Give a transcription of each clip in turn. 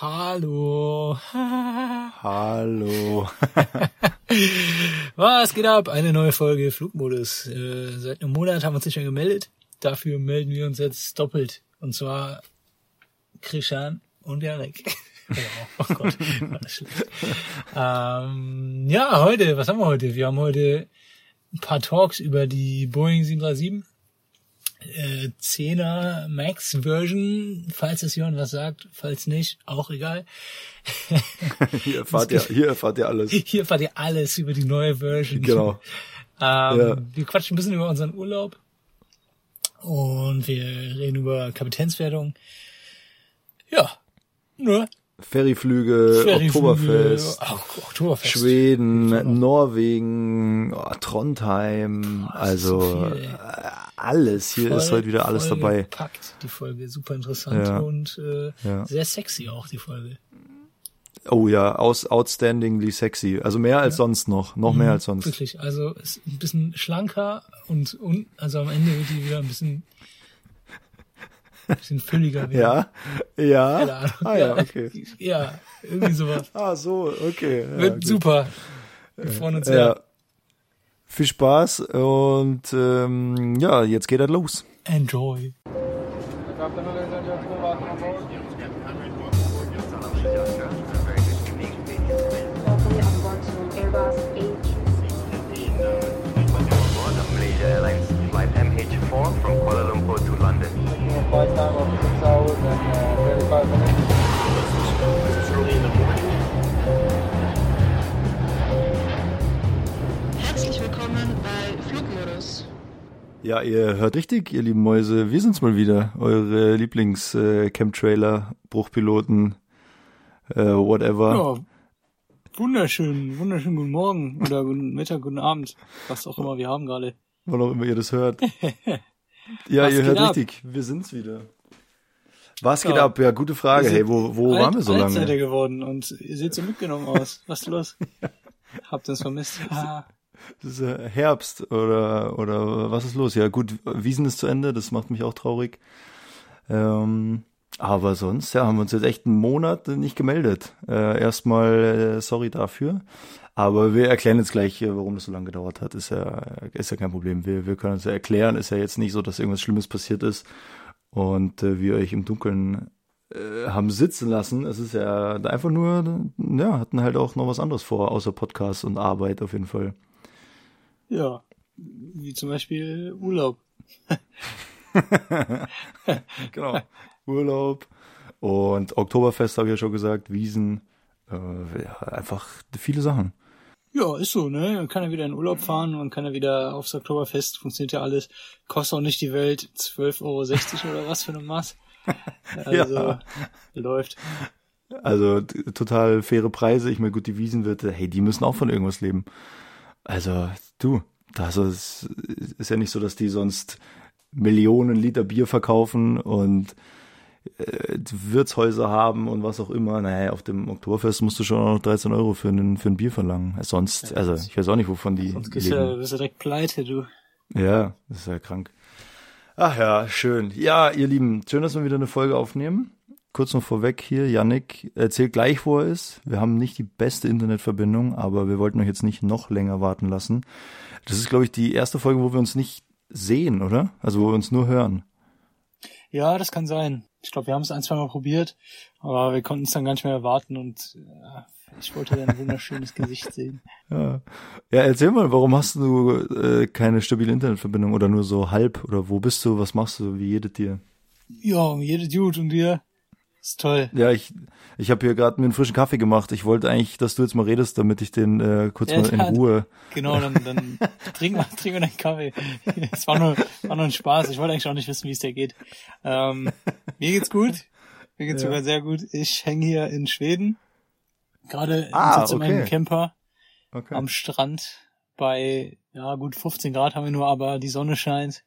Hallo. Hallo. Was geht ab? Eine neue Folge Flugmodus. Äh, seit einem Monat haben wir uns nicht mehr gemeldet. Dafür melden wir uns jetzt doppelt. Und zwar Krishan und Jarek. oh Gott, war das schlecht. Ähm, ja, heute, was haben wir heute? Wir haben heute ein paar Talks über die Boeing 737 äh, 10er Max Version, falls es jemand was sagt, falls nicht, auch egal. hier erfahrt ihr, hier erfahrt ihr alles. Hier erfahrt ihr alles über die neue Version. Genau. Ähm, ja. Wir quatschen ein bisschen über unseren Urlaub und wir reden über Kapitänswertung. Ja, nur Ferryflüge, Oktoberfest, Oktoberfest. Schweden, Norwegen, oh, Trondheim, Boah, also so viel, äh, alles. Hier Voll- ist heute wieder alles dabei. Gepackt, die Folge, super interessant Ja. und äh, Ja. sehr sexy auch die Folge. Oh ja, aus, outstandingly sexy. Also mehr als sonst noch. Noch mehr Mhm, als sonst. Wirklich, also ist ein bisschen schlanker und, und also am Ende wird die wieder ein bisschen, bisschen fülliger werden. Ja, ja. Keine Ahnung. Ah ja, okay. Ja, irgendwie sowas. Ah, so, okay. Ja, Wird gut. super. Wir freuen uns sehr. Ja. Viel Spaß und ähm, ja, jetzt geht er los. Enjoy. Ja, ihr hört richtig, ihr lieben Mäuse. Wir sind's mal wieder. Eure Lieblings-Chemtrailer, Bruchpiloten, äh, whatever. Ja, wunderschön, wunderschön guten Morgen oder guten Mittag, guten Abend, was auch immer wir haben gerade. Wann auch immer ihr das hört. Ja, Was ihr hört ab? richtig. Wir sind's wieder. Was geht Ja. ab? Ja, gute Frage. Hey, wo, wo waren wir so lange? geworden und ihr seht so mitgenommen aus. Was ist los? Habt ihr uns vermisst? Ah, Äh, Herbst oder, oder was ist los? Ja, gut, Wiesen ist zu Ende, das macht mich auch traurig. Ähm, aber sonst, ja, haben wir uns jetzt echt einen Monat nicht gemeldet. Äh, erstmal äh, sorry dafür. Aber wir erklären jetzt gleich, äh, warum das so lange gedauert hat. Ist ja, ist ja kein Problem. Wir, wir können uns ja erklären. Ist ja jetzt nicht so, dass irgendwas Schlimmes passiert ist und äh, wir euch im Dunkeln äh, haben sitzen lassen. Es ist ja einfach nur, ja, hatten halt auch noch was anderes vor, außer Podcast und Arbeit auf jeden Fall. Ja, wie zum Beispiel Urlaub. Genau. Urlaub und Oktoberfest habe ich ja schon gesagt, Wiesen, äh, ja, einfach viele Sachen. Ja, ist so, ne? Man kann ja wieder in Urlaub fahren, man kann ja wieder aufs Oktoberfest, funktioniert ja alles. Kostet auch nicht die Welt 12,60 Euro oder was für eine Maß. Also, Ja. läuft. Also total faire Preise. Ich meine, gut, die Wiesenwirte, hey, die müssen auch von irgendwas leben. Also du, das ist, ist ja nicht so, dass die sonst Millionen Liter Bier verkaufen und äh, Wirtshäuser haben und was auch immer. Naja, auf dem Oktoberfest musst du schon auch noch 13 Euro für ein, für ein Bier verlangen. Sonst, also ich weiß auch nicht, wovon die Sonst leben. du, bist du direkt pleite, du. Ja, das ist ja krank. Ach ja, schön. Ja, ihr Lieben, schön, dass wir wieder eine Folge aufnehmen. Kurz noch vorweg hier, Yannick erzählt gleich, wo er ist. Wir haben nicht die beste Internetverbindung, aber wir wollten euch jetzt nicht noch länger warten lassen. Das ist, glaube ich, die erste Folge, wo wir uns nicht sehen, oder? Also wo wir uns nur hören. Ja, das kann sein. Ich glaube, wir haben es ein, zwei Mal probiert, aber wir konnten es dann gar nicht mehr erwarten und ja, ich wollte dein wunderschönes Gesicht sehen. Ja. ja, erzähl mal, warum hast du äh, keine stabile Internetverbindung oder nur so halb? Oder wo bist du? Was machst du? Wie jedet dir? Ja, jede Dude und dir. Ist toll. Ja, ich, ich habe hier gerade mir einen frischen Kaffee gemacht. Ich wollte eigentlich, dass du jetzt mal redest, damit ich den äh, kurz Ja, mal in ja. Ruhe. Genau, dann, dann trink mal, trink mal deinen Kaffee. Es war nur, war nur ein Spaß. Ich wollte eigentlich auch nicht wissen, wie es dir geht. Ähm, mir geht's gut. Mir geht's Ja. sogar sehr gut. Ich hänge hier in Schweden. Gerade Ah, sitze in okay. meinem Camper Okay. am Strand bei, ja gut, 15 Grad haben wir nur, aber die Sonne scheint.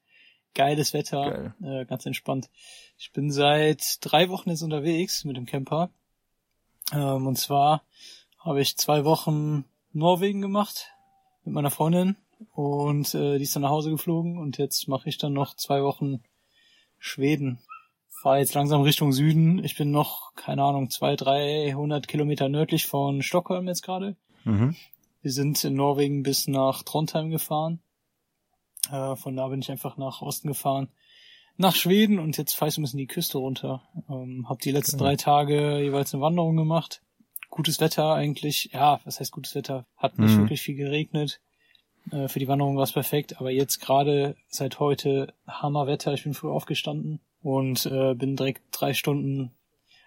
Geiles Wetter, äh, ganz entspannt. Ich bin seit drei Wochen jetzt unterwegs mit dem Camper. Ähm, und zwar habe ich zwei Wochen Norwegen gemacht mit meiner Freundin und äh, die ist dann nach Hause geflogen und jetzt mache ich dann noch zwei Wochen Schweden. fahre jetzt langsam Richtung Süden. Ich bin noch, keine Ahnung, zwei, 300 Kilometer nördlich von Stockholm jetzt gerade. Mhm. Wir sind in Norwegen bis nach Trondheim gefahren. Äh, von da bin ich einfach nach Osten gefahren. Nach Schweden und jetzt fahre ich so ein bisschen die Küste runter. Ähm, hab die letzten drei Tage jeweils eine Wanderung gemacht. Gutes Wetter eigentlich. Ja, was heißt gutes Wetter? Hat nicht Mhm. wirklich viel geregnet. Äh, für die Wanderung war es perfekt. Aber jetzt gerade seit heute Hammerwetter. Ich bin früh aufgestanden und äh, bin direkt drei Stunden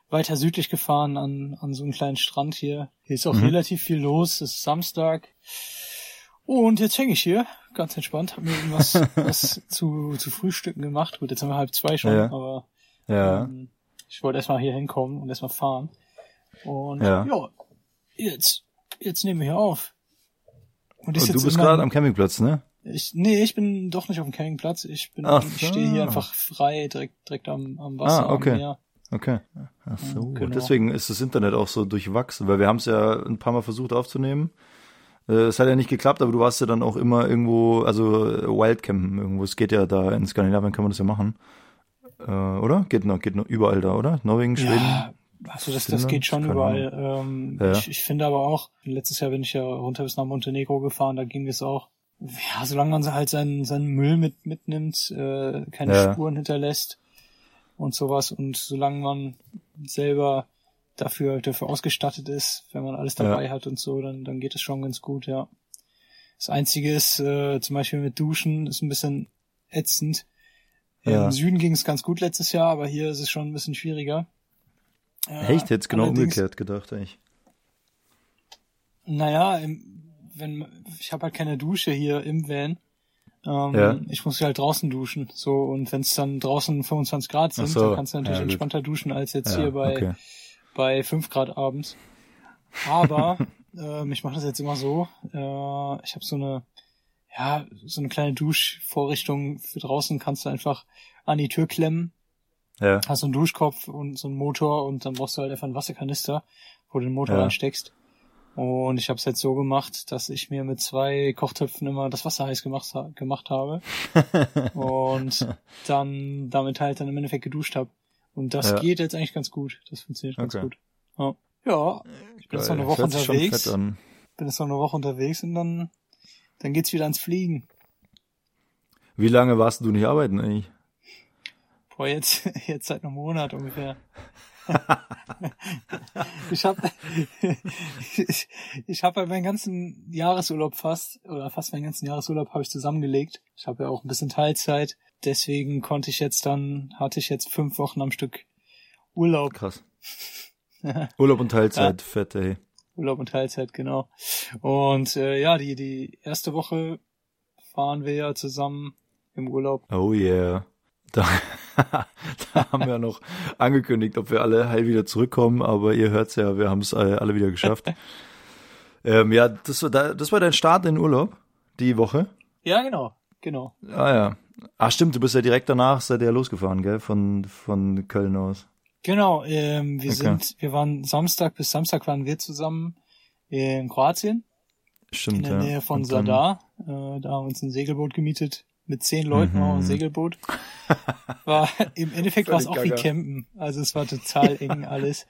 weiter südlich gefahren an, an so einen kleinen Strand hier. Hier ist auch Mhm. relativ viel los. Es ist Samstag. Und jetzt hänge ich hier, ganz entspannt, habe mir irgendwas was zu, zu frühstücken gemacht. Gut, jetzt haben wir halb zwei schon, Ja. aber Ja. ähm, ich wollte erstmal hier hinkommen und erstmal fahren. Und Ja. ja, jetzt, jetzt nehmen wir hier auf. Und Und du bist gerade am Campingplatz, ne? ich, nee, ich bin doch nicht auf dem Campingplatz. Ich bin, Ach ich stehe hier einfach frei, direkt, direkt am, am Wasser, Ah, okay. am Meer. Okay. Ach so. genau. Deswegen ist das Internet auch so durchwachsen, weil wir haben es ja ein paar Mal versucht aufzunehmen. Äh, Es hat ja nicht geklappt, aber du warst ja dann auch immer irgendwo, also äh, Wildcampen irgendwo. Es geht ja da in Skandinavien kann man das ja machen. Äh, oder? Geht noch, geht noch überall da, oder? Norwegen, Schweden? Ja, also das, das geht schon überall. Ähm, Ja. ich, ich finde aber auch, letztes Jahr bin ich ja runter bis nach Montenegro gefahren, da ging es auch. Ja, solange man halt seinen, seinen Müll mit, mitnimmt, äh, keine Ja. Spuren hinterlässt und sowas und solange man selber dafür, dafür ausgestattet ist, wenn man alles dabei hat und so, dann, dann geht es schon ganz gut, ja. Das Einzige ist, äh, zum Beispiel mit Duschen, ist ein bisschen ätzend. Ja. Im Süden ging es ganz gut letztes Jahr, aber hier ist es schon ein bisschen schwieriger. Äh, Echt jetzt genau umgekehrt gedacht, eigentlich. Naja, im, wenn ich habe halt keine Dusche hier im Van. Ähm, Ja. Ich muss halt draußen duschen. So und wenn es dann draußen 25 Grad sind, so, dann kannst du natürlich ja, entspannter duschen als jetzt Ja, hier bei okay. Bei 5 Grad abends. Aber ähm, ich mache das jetzt immer so. Äh, ich habe so eine ja so eine kleine Duschvorrichtung für draußen. Kannst du einfach an die Tür klemmen Ja. hast so einen Duschkopf und so einen Motor und dann brauchst du halt einfach einen Wasserkanister, wo du den Motor Ja. reinsteckst. Und ich habe es jetzt so gemacht, dass ich mir mit zwei Kochtöpfen immer das Wasser heiß gemacht, gemacht habe und dann damit halt dann im Endeffekt geduscht habe. Und das Ja. geht jetzt eigentlich ganz gut. Das funktioniert ganz Okay. gut. Ja, ja ich bin jetzt noch eine. Woche unterwegs. Bin jetzt noch eine Woche unterwegs und dann dann geht's wieder ans Fliegen. Wie lange warst du nicht arbeiten eigentlich? Boah, jetzt, jetzt seit einem Monat ungefähr. ich habe ich, ich hab halt meinen ganzen Jahresurlaub fast, oder fast meinen ganzen Jahresurlaub habe ich zusammengelegt. Ich habe ja auch ein bisschen Teilzeit. Deswegen konnte ich jetzt dann, hatte ich jetzt fünf Wochen am Stück Urlaub. Krass. Urlaub und Teilzeit, fett, ey. Urlaub und Teilzeit, genau. Und äh, ja, die, die erste Woche fahren wir ja zusammen im Urlaub. Oh yeah. Da, da haben wir noch angekündigt, ob wir alle heil wieder zurückkommen, aber ihr hört's ja, wir haben es alle, wieder geschafft. ähm, ja, das war, da- das war dein Start in den Urlaub, die Woche. Ja, genau, genau. Ah ja. Ah stimmt, du bist ja direkt danach, seid ihr ja losgefahren, gell, von, von Köln aus. Genau, ähm, wir Okay. sind, wir waren Samstag bis Samstag waren wir zusammen in Kroatien, in Stimmt, der ja. Nähe von Sadar. Äh, da haben wir uns ein Segelboot gemietet. Mit zehn Leuten Mhm. waren wir ein Segelboot. War, im Endeffekt war es auch wie. Campen. Also es war total eng alles.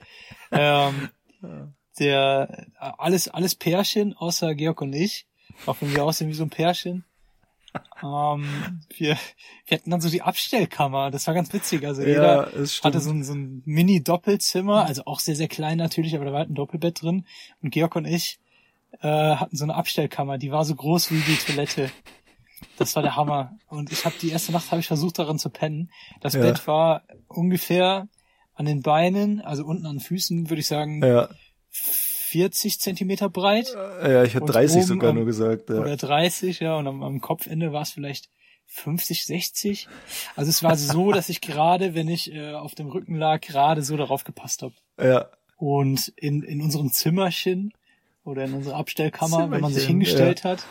Ähm, der, alles, alles Pärchen, außer Georg und ich. Auch wenn wir aussehen wie so ein Pärchen. Ähm, wir, wir hatten dann so die Abstellkammer. Das war ganz witzig. Also jeder, Ja, hatte so ein, so ein Mini-Doppelzimmer, also auch sehr, sehr klein natürlich, aber da war halt ein Doppelbett drin. Und Georg und ich äh, hatten so eine Abstellkammer, die war so groß wie die Toilette. Das war der Hammer. Und ich habe die erste Nacht habe ich versucht darin zu pennen. Das Ja. Bett war ungefähr an den Beinen, also unten an den Füßen, würde ich sagen, ja, 40 Zentimeter breit ja, ich hätte Und 30 oben sogar am- nur gesagt. Ja. oder 30, ja, und am, am Kopfende war es vielleicht 50, 60. Also es war so, dass ich gerade, wenn ich äh, auf dem Rücken lag, gerade so darauf gepasst habe. ja, Und in, in unserem Zimmerchen oder in unserer Abstellkammer, wenn man sich Zimmerchen, hingestellt hat,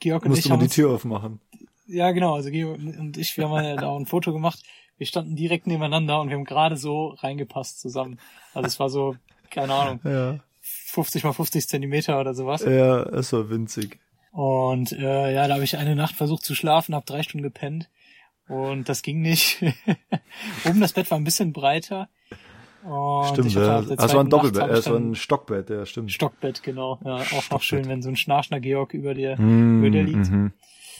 Georg und musst ich haben die Tür aufmachen. Ja genau, also Georg und ich, wir haben ja da auch ein Foto gemacht. Wir standen direkt nebeneinander und wir haben gerade so reingepasst zusammen. Also es war so, keine Ahnung, Ja, 50 mal 50 Zentimeter oder sowas. ja, es war winzig. Und äh, ja, da habe ich eine Nacht versucht zu schlafen, habe drei Stunden gepennt Und das ging nicht. Oben das Bett war ein bisschen breiter. Und Stimmt, ja. auf der Das war ein Doppelbett, äh, das war ein Stockbett, ja, stimmt. Stockbett, genau. Ja, auch noch schön, wenn so ein schnarchender Georg über dir, Mm, über dir liegt.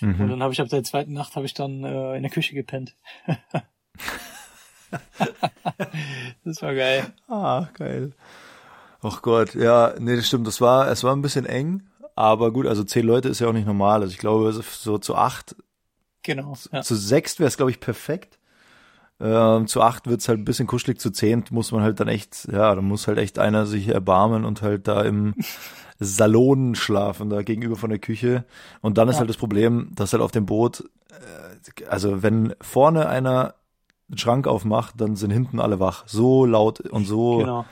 Mhm. Und dann habe ich ab der zweiten Nacht habe ich dann äh, in der Küche gepennt. das war geil. Ah, geil. Ach Gott, ja, nee, das stimmt. Das war, es war ein bisschen eng, aber gut, also zehn Leute ist ja auch nicht normal. Also ich glaube, so- zu acht, Genau. Ja. zu sechs wäre es, glaube ich, perfekt. Ähm, zu acht wird's halt ein bisschen kuschelig, zu zehn muss man halt dann echt, ja, da muss halt echt einer sich erbarmen und halt da im Salon schlafen, da gegenüber von der Küche. Und dann ist Ja. halt das Problem, dass halt auf dem Boot, äh, also wenn vorne einer einen Schrank aufmacht, dann sind hinten alle wach. So laut und so Genau.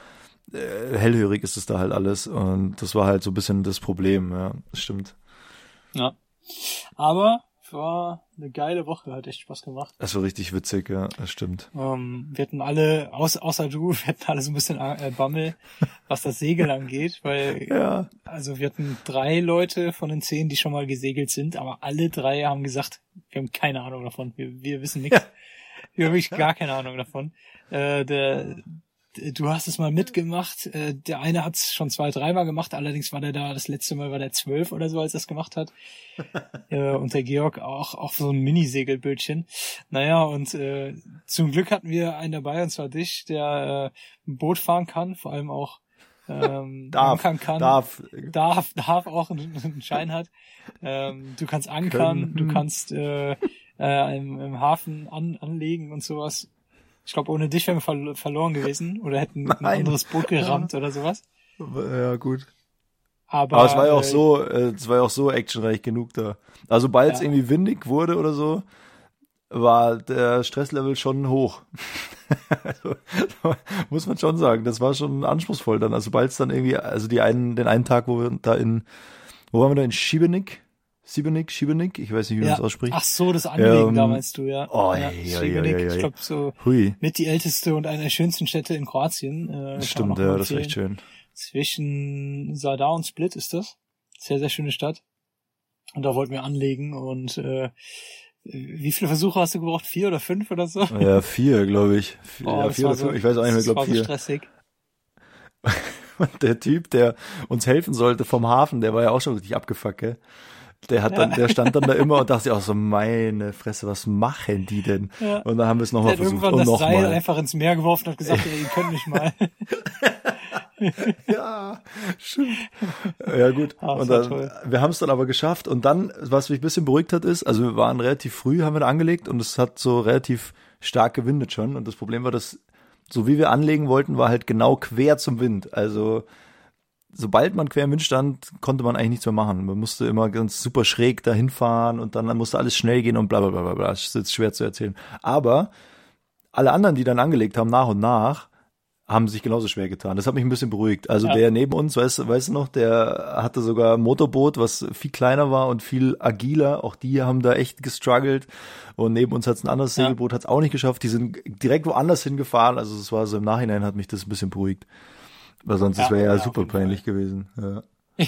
äh, hellhörig ist es da halt alles. Und das war halt so ein bisschen das Problem, ja, das stimmt. Ja. Aber war eine geile Woche, hat echt Spaß gemacht. Das war richtig witzig, ja, das stimmt. Ähm, wir hatten alle, außer, außer du, wir hatten alle so ein bisschen äh, Bammel, was das Segeln angeht, weil Ja. also wir hatten drei Leute von den zehn, die schon mal gesegelt sind, aber alle drei haben gesagt, wir haben keine Ahnung davon, wir, wir wissen nichts. Wir haben wirklich gar keine Ahnung davon. Äh, der, du hast es mal mitgemacht. Äh, der eine hat es schon zwei, dreimal gemacht. Allerdings war der da, das letzte Mal war der zwölf oder so, als er es gemacht hat. äh, und der Georg auch, auch so ein Mini-Segelbötchen. Naja, und äh, zum Glück hatten wir einen dabei, und zwar dich, der äh, ein Boot fahren kann, vor allem auch ähm, Darf, ankern kann. darf. Darf, darf auch einen, einen Schein hat. Ähm, du kannst ankern, Können. du kannst äh, äh, im, im Hafen an, anlegen und sowas. Ich glaube, ohne dich wären wir verlo- verloren gewesen oder hätten ein Nein. anderes Boot gerammt oder sowas. Ja, gut. Aber, Aber es war ja auch äh, so, äh, es war ja auch so actionreich genug da. Also sobald es Ja. irgendwie windig wurde oder so, war der Stresslevel schon hoch. also, muss man schon sagen, das war schon anspruchsvoll dann. Also sobald es dann irgendwie, also die einen, den einen Tag, wo wir da in, wo waren wir da in Schiebenik? Siebenik, Schiebenik? Ich weiß nicht, wie man ja. das ausspricht. Ach so, das Anlegen Ähm, da meinst du, ja. oh, ja, ja, ja, ja. Ich glaube, so Hui. mit die älteste und eine der schönsten Städte in Kroatien. Äh, man Stimmt, ja, das ist echt schön. Zwischen Sadar und Split ist das. Sehr, sehr schöne Stadt. Und da wollten wir anlegen und äh, wie viele Versuche hast du gebraucht? Vier oder fünf oder so? Ja, vier, glaube ich. Vier, Oh, ja, das vier oder so- fünf, ich weiß auch nicht mehr, das glaube war so vier. stressig. Und der Typ, der uns helfen sollte vom Hafen, der war ja auch schon richtig abgefuckt, gell? Der hat dann, Ja. der stand dann da immer und dachte sich auch so, meine Fresse, was machen die denn? Ja. Und dann haben wir es nochmal versucht irgendwann und das Seil nochmal. einfach ins Meer geworfen und hat gesagt, ey, ihr könnt mich mal. Ja, stimmt. Ja, gut. Das und dann, wir haben es dann aber geschafft. Und dann, was mich ein bisschen beruhigt hat, ist, also wir waren relativ früh, haben wir da angelegt und es hat so relativ stark gewindet schon. Und das Problem war, dass, so wie wir anlegen wollten, war halt genau quer zum Wind. Also, sobald man quer im Wind stand, konnte man eigentlich nichts mehr machen. Man musste immer ganz super schräg dahin fahren und dann musste alles schnell gehen und bla bla bla bla bla. Das ist jetzt schwer zu erzählen. Aber alle anderen, die dann angelegt haben, nach und nach, haben sich genauso schwer getan. Das hat mich ein bisschen beruhigt. Also Ja. der neben uns, weißt, du- weißt du noch, der hatte sogar ein Motorboot, was viel kleiner war und viel agiler. Auch die haben da echt gestruggelt. Und neben uns hat es ein anderes Ja. Segelboot, hat es auch nicht geschafft. Die sind direkt woanders hingefahren. Also es war so im Nachhinein hat mich das ein bisschen beruhigt. Weil sonst Ja, wäre ja, ja, super peinlich gewesen. Ja.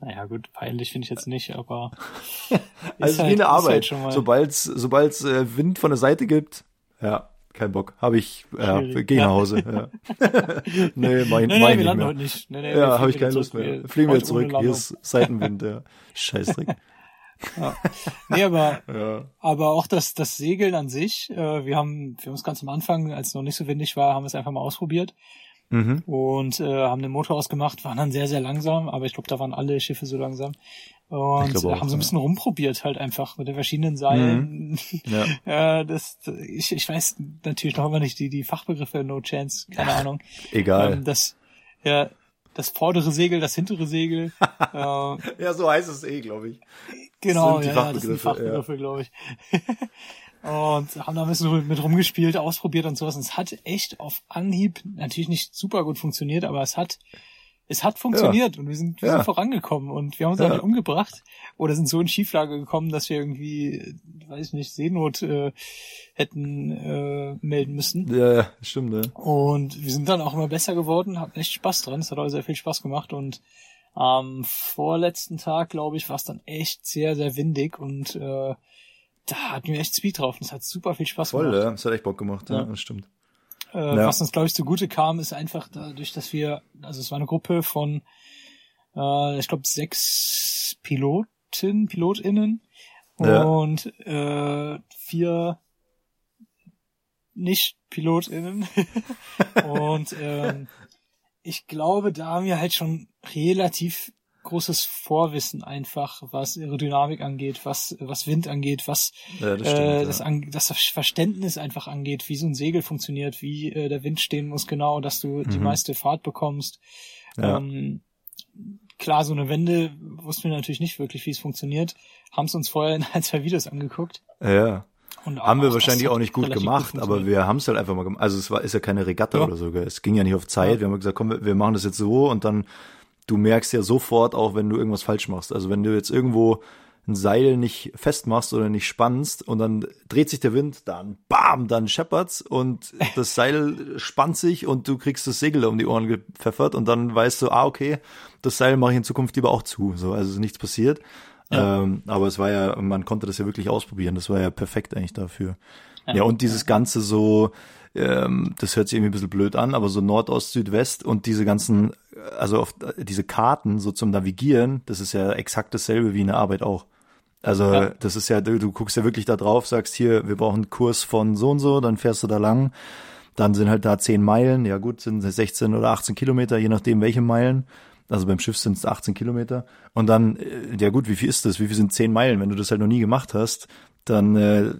naja, gut, peinlich finde ich jetzt nicht, aber. Also ist wie halt- eine ist Arbeit. Halt Sobald's, sobald's äh, Wind von der Seite gibt, ja, kein Bock. Habe ich, ja, Schwierig. geh nach Ja. Hause. Ja. nee, mein, nee, nee, mein wir nicht landen mehr. heute nicht. Nee, nee, wir Ja, habe ich keine Lust zurück. mehr. Fliegen wir zurück. Hier ist Seitenwind, ja. Scheißdreck. Nee, aber Ja. Aber auch das, das Segeln an sich, äh, wir haben, wir haben es ganz am Anfang, als es noch nicht so windig war, haben wir es einfach mal ausprobiert Mhm. und äh, haben den Motor ausgemacht, waren dann sehr, sehr langsam, aber ich glaube, da waren alle Schiffe so langsam. Und äh, auch, haben so ein ja. bisschen rumprobiert halt einfach mit den verschiedenen Seilen. Ja. ja, das, ich, ich weiß natürlich noch immer nicht die, die Fachbegriffe, no chance, keine Ahnung. Egal. Ähm, das, ja, das vordere Segel, das hintere Segel, äh, ja, so heißt es eh, glaube ich. Genau, ja, ja, das sind die Fachbegriffe, Fachbegriffe, glaube ich. und haben da ein bisschen mit rumgespielt, ausprobiert und sowas. Und es hat echt auf Anhieb natürlich nicht super gut funktioniert, aber es hat es hat funktioniert und wir sind, wir Ja. sind vorangekommen und wir haben uns Ja. auch nicht umgebracht oder sind so in Schieflage gekommen, dass wir irgendwie, weiß ich nicht, Seenot äh, hätten äh, melden müssen. Ja, ja, stimmt, ja. Und wir sind dann auch immer besser geworden, hatten echt Spaß dran. Es hat auch sehr viel Spaß gemacht und am vorletzten Tag, glaube ich, war es dann echt sehr, sehr windig und äh, da hatten wir echt Speed drauf. und Das hat super viel Spaß Voll, gemacht. ja. Das hat echt Bock gemacht, ja, Ja. das stimmt. Äh, Ja. Was uns, glaube ich, zugute kam, ist einfach dadurch, dass wir, also es war eine Gruppe von, äh, ich glaube, sechs Piloten, PilotInnen und äh, vier Nicht-PilotInnen. und ähm, ich glaube, da haben wir halt schon relativ großes Vorwissen einfach, was Aerodynamik angeht, was, was Wind angeht, was Ja, das stimmt. äh, ja. das, an, das Verständnis einfach angeht, wie so ein Segel funktioniert, wie äh, der Wind stehen muss, genau, dass du die Mhm. meiste Fahrt bekommst. Ja. Ähm, klar, so eine Wende wussten wir natürlich nicht wirklich, wie es funktioniert, haben es uns vorher in ein, zwei Videos angeguckt. ja. Und Haben wir wahrscheinlich auch nicht gut gemacht, aber funktioniert. wir haben es halt einfach mal gemacht. Also es war ist ja keine Regatta Ja. oder so, gell? es ging ja nicht auf Zeit. Wir haben gesagt, komm, wir- wir machen das jetzt so und dann du merkst ja sofort auch, wenn du irgendwas falsch machst. Also wenn du jetzt irgendwo ein Seil nicht festmachst oder nicht spannst und dann dreht sich der Wind, dann bam, dann scheppert's und das Seil spannt sich und du kriegst das Segel um die Ohren gepfeffert und dann weißt du, ah, okay, das Seil mache ich in Zukunft lieber auch zu. So, also ist nichts passiert. Ja. Ähm, aber es war ja, man konnte das ja wirklich ausprobieren. Das war ja perfekt eigentlich dafür. Ja, und dieses Ganze so, ähm, das hört sich irgendwie ein bisschen blöd an, aber so Nordost, Südwest und diese ganzen, also auf, diese Karten so zum Navigieren, das ist ja exakt dasselbe wie in der Arbeit auch. Also Ja. das ist ja, du, du guckst ja wirklich da drauf, sagst hier, wir brauchen einen Kurs von so und so, dann fährst du da lang, dann sind halt da 10 Meilen, ja gut, sind es 16 oder 18 Kilometer, je nachdem welche Meilen. Also beim Schiff sind es 18 Kilometer. Und dann, äh, ja gut, wie viel ist das? Wie viel sind 10 Meilen? Wenn du das halt noch nie gemacht hast, dann äh,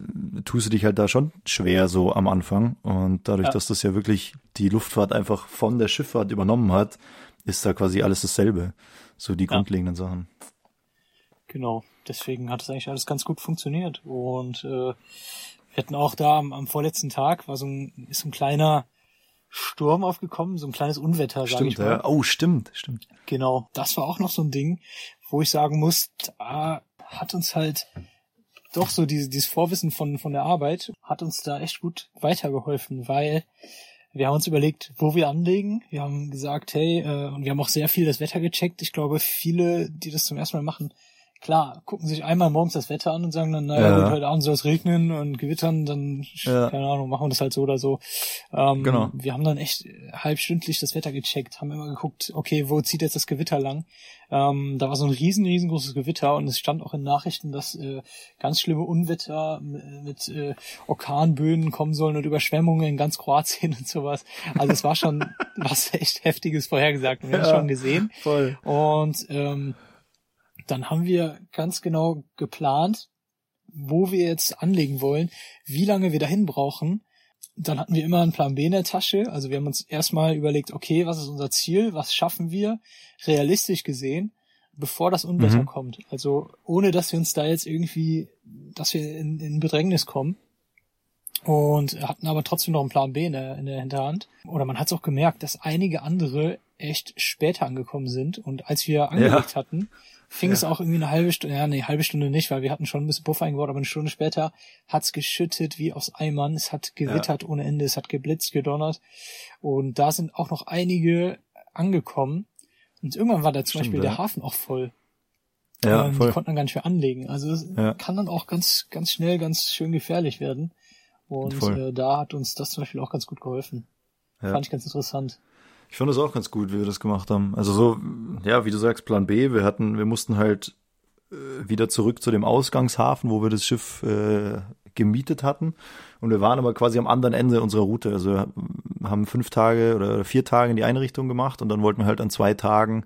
tust du dich halt da schon schwer so am Anfang. Und dadurch, Ja. dass das ja wirklich die Luftfahrt einfach von der Schifffahrt übernommen hat, ist da quasi alles dasselbe. So die Ja. grundlegenden Sachen. Genau, deswegen hat es eigentlich alles ganz gut funktioniert. Und äh, wir hatten auch da am, am vorletzten Tag war so ein, ist so ein kleiner Sturm aufgekommen, so ein kleines Unwetter, sag ich Stimmt, mal. ja. Oh, stimmt, stimmt. Genau, das war auch noch so ein Ding, wo ich sagen muss, da hat uns halt doch so diese, dieses Vorwissen von, von der Arbeit, hat uns da echt gut weitergeholfen, weil wir haben uns überlegt, wo wir anlegen. Wir haben gesagt, hey, äh, und wir haben auch sehr viel das Wetter gecheckt. Ich glaube, viele, die das zum ersten Mal machen, klar, gucken sich einmal morgens das Wetter an und sagen dann, naja, Ja. gut, heute Abend soll es regnen und gewittern, dann, Ja. keine Ahnung, machen wir das halt so oder so. Ähm, Genau. Wir haben dann echt halbstündlich das Wetter gecheckt, haben immer geguckt, okay, wo zieht jetzt das Gewitter lang? Ähm, da war so ein riesen, riesengroßes Gewitter und es stand auch in Nachrichten, dass äh, ganz schlimme Unwetter mit, mit äh, Orkanböen kommen sollen und Überschwemmungen in ganz Kroatien und sowas. Also es war schon was echt Heftiges vorhergesagt. Wir haben es Ja. schon gesehen. Voll. Und ähm, dann haben wir ganz genau geplant, wo wir jetzt anlegen wollen, wie lange wir dahin brauchen. Dann hatten wir immer einen Plan B in der Tasche. Also wir haben uns erstmal überlegt, okay, was ist unser Ziel? Was schaffen wir realistisch gesehen, bevor das Unwetter Mhm. kommt? Also ohne, dass wir uns da jetzt irgendwie, dass wir in, in Bedrängnis kommen. Und hatten aber trotzdem noch einen Plan B in der, in der Hinterhand. Oder man hat es auch gemerkt, dass einige andere echt später angekommen sind. Und als wir angelegt hatten, fing es auch irgendwie eine halbe Stunde, ja, nee, halbe Stunde nicht, weil wir hatten schon ein bisschen Puffer eingebaut, aber eine Stunde später hat's geschüttet wie aus Eimern. Es hat gewittert ohne Ende, es hat geblitzt, gedonnert. Und da sind auch noch einige angekommen. Und irgendwann war da zum Stimmt, Beispiel ja. der Hafen auch voll. Ja, ähm, voll. Die konnten dann gar nicht mehr anlegen. Also es Ja. kann dann auch ganz, ganz schnell, ganz schön gefährlich werden. Und Voll. äh, da hat uns das zum Beispiel auch ganz gut geholfen. Ja. Fand ich ganz interessant. Ich fand das auch ganz gut, wie wir das gemacht haben. Also so, ja, wie du sagst, Plan B, wir hatten, wir mussten halt äh, wieder zurück zu dem Ausgangshafen, wo wir das Schiff äh, gemietet hatten. Und wir waren aber quasi am anderen Ende unserer Route. Also wir haben fünf Tage oder vier Tage in die eine Richtung gemacht und dann wollten wir halt an zwei Tagen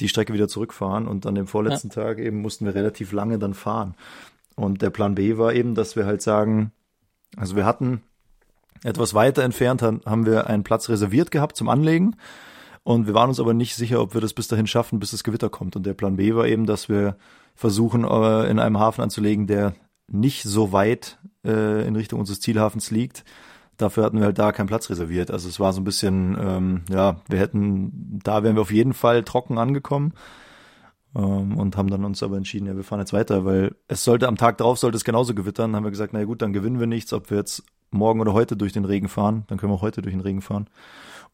die Strecke wieder zurückfahren und an dem vorletzten Tag eben mussten wir relativ lange dann fahren. Und der Plan B war eben, dass wir halt sagen, also wir hatten etwas weiter entfernt haben wir einen Platz reserviert gehabt zum Anlegen. Und wir waren uns aber nicht sicher, ob wir das bis dahin schaffen, bis das Gewitter kommt. Und der Plan B war eben, dass wir versuchen, äh, in einem Hafen anzulegen, der nicht so weit äh, in Richtung unseres Zielhafens liegt. Dafür hatten wir halt da keinen Platz reserviert. Also es war so ein bisschen, ähm, ja, wir hätten, da wären wir auf jeden Fall trocken angekommen. Ähm, und haben dann uns aber entschieden, ja, wir fahren jetzt weiter, weil es sollte am Tag drauf sollte es genauso gewittern. Haben wir gesagt, na ja, gut, dann gewinnen wir nichts, ob wir jetzt morgen oder heute durch den Regen fahren, dann können wir heute durch den Regen fahren.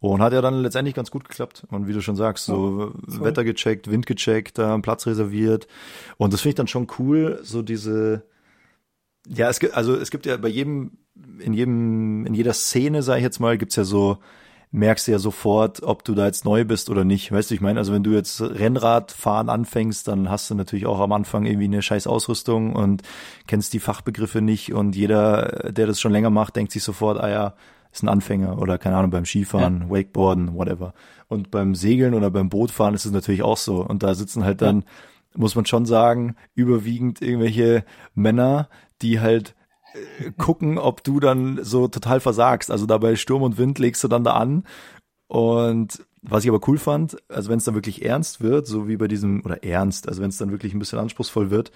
Und hat ja dann letztendlich ganz gut geklappt. Und wie du schon sagst, so voll. Wetter gecheckt, Wind gecheckt, einen Platz reserviert. Und das finde ich dann schon cool, so diese, Ja, es gibt, also es gibt ja bei jedem, in jedem, in jeder Szene, sage ich jetzt mal, gibt's ja so, merkst du ja sofort, ob du da jetzt neu bist oder nicht. Weißt du, ich meine, also wenn du jetzt Rennradfahren anfängst, dann hast du natürlich auch am Anfang irgendwie eine scheiß Ausrüstung und kennst die Fachbegriffe nicht und jeder, der das schon länger macht, denkt sich sofort, ah ja, ist ein Anfänger oder keine Ahnung, beim Skifahren, Wakeboarden, whatever. Und beim Segeln oder beim Bootfahren ist es natürlich auch so. Und da sitzen halt dann, muss man schon sagen, überwiegend irgendwelche Männer, die halt gucken, ob du dann so total versagst. Also da bei Sturm und Wind legst du dann da an. Und was ich aber cool fand, also wenn es dann wirklich ernst wird, so wie bei diesem, oder ernst, also wenn es dann wirklich ein bisschen anspruchsvoll wird,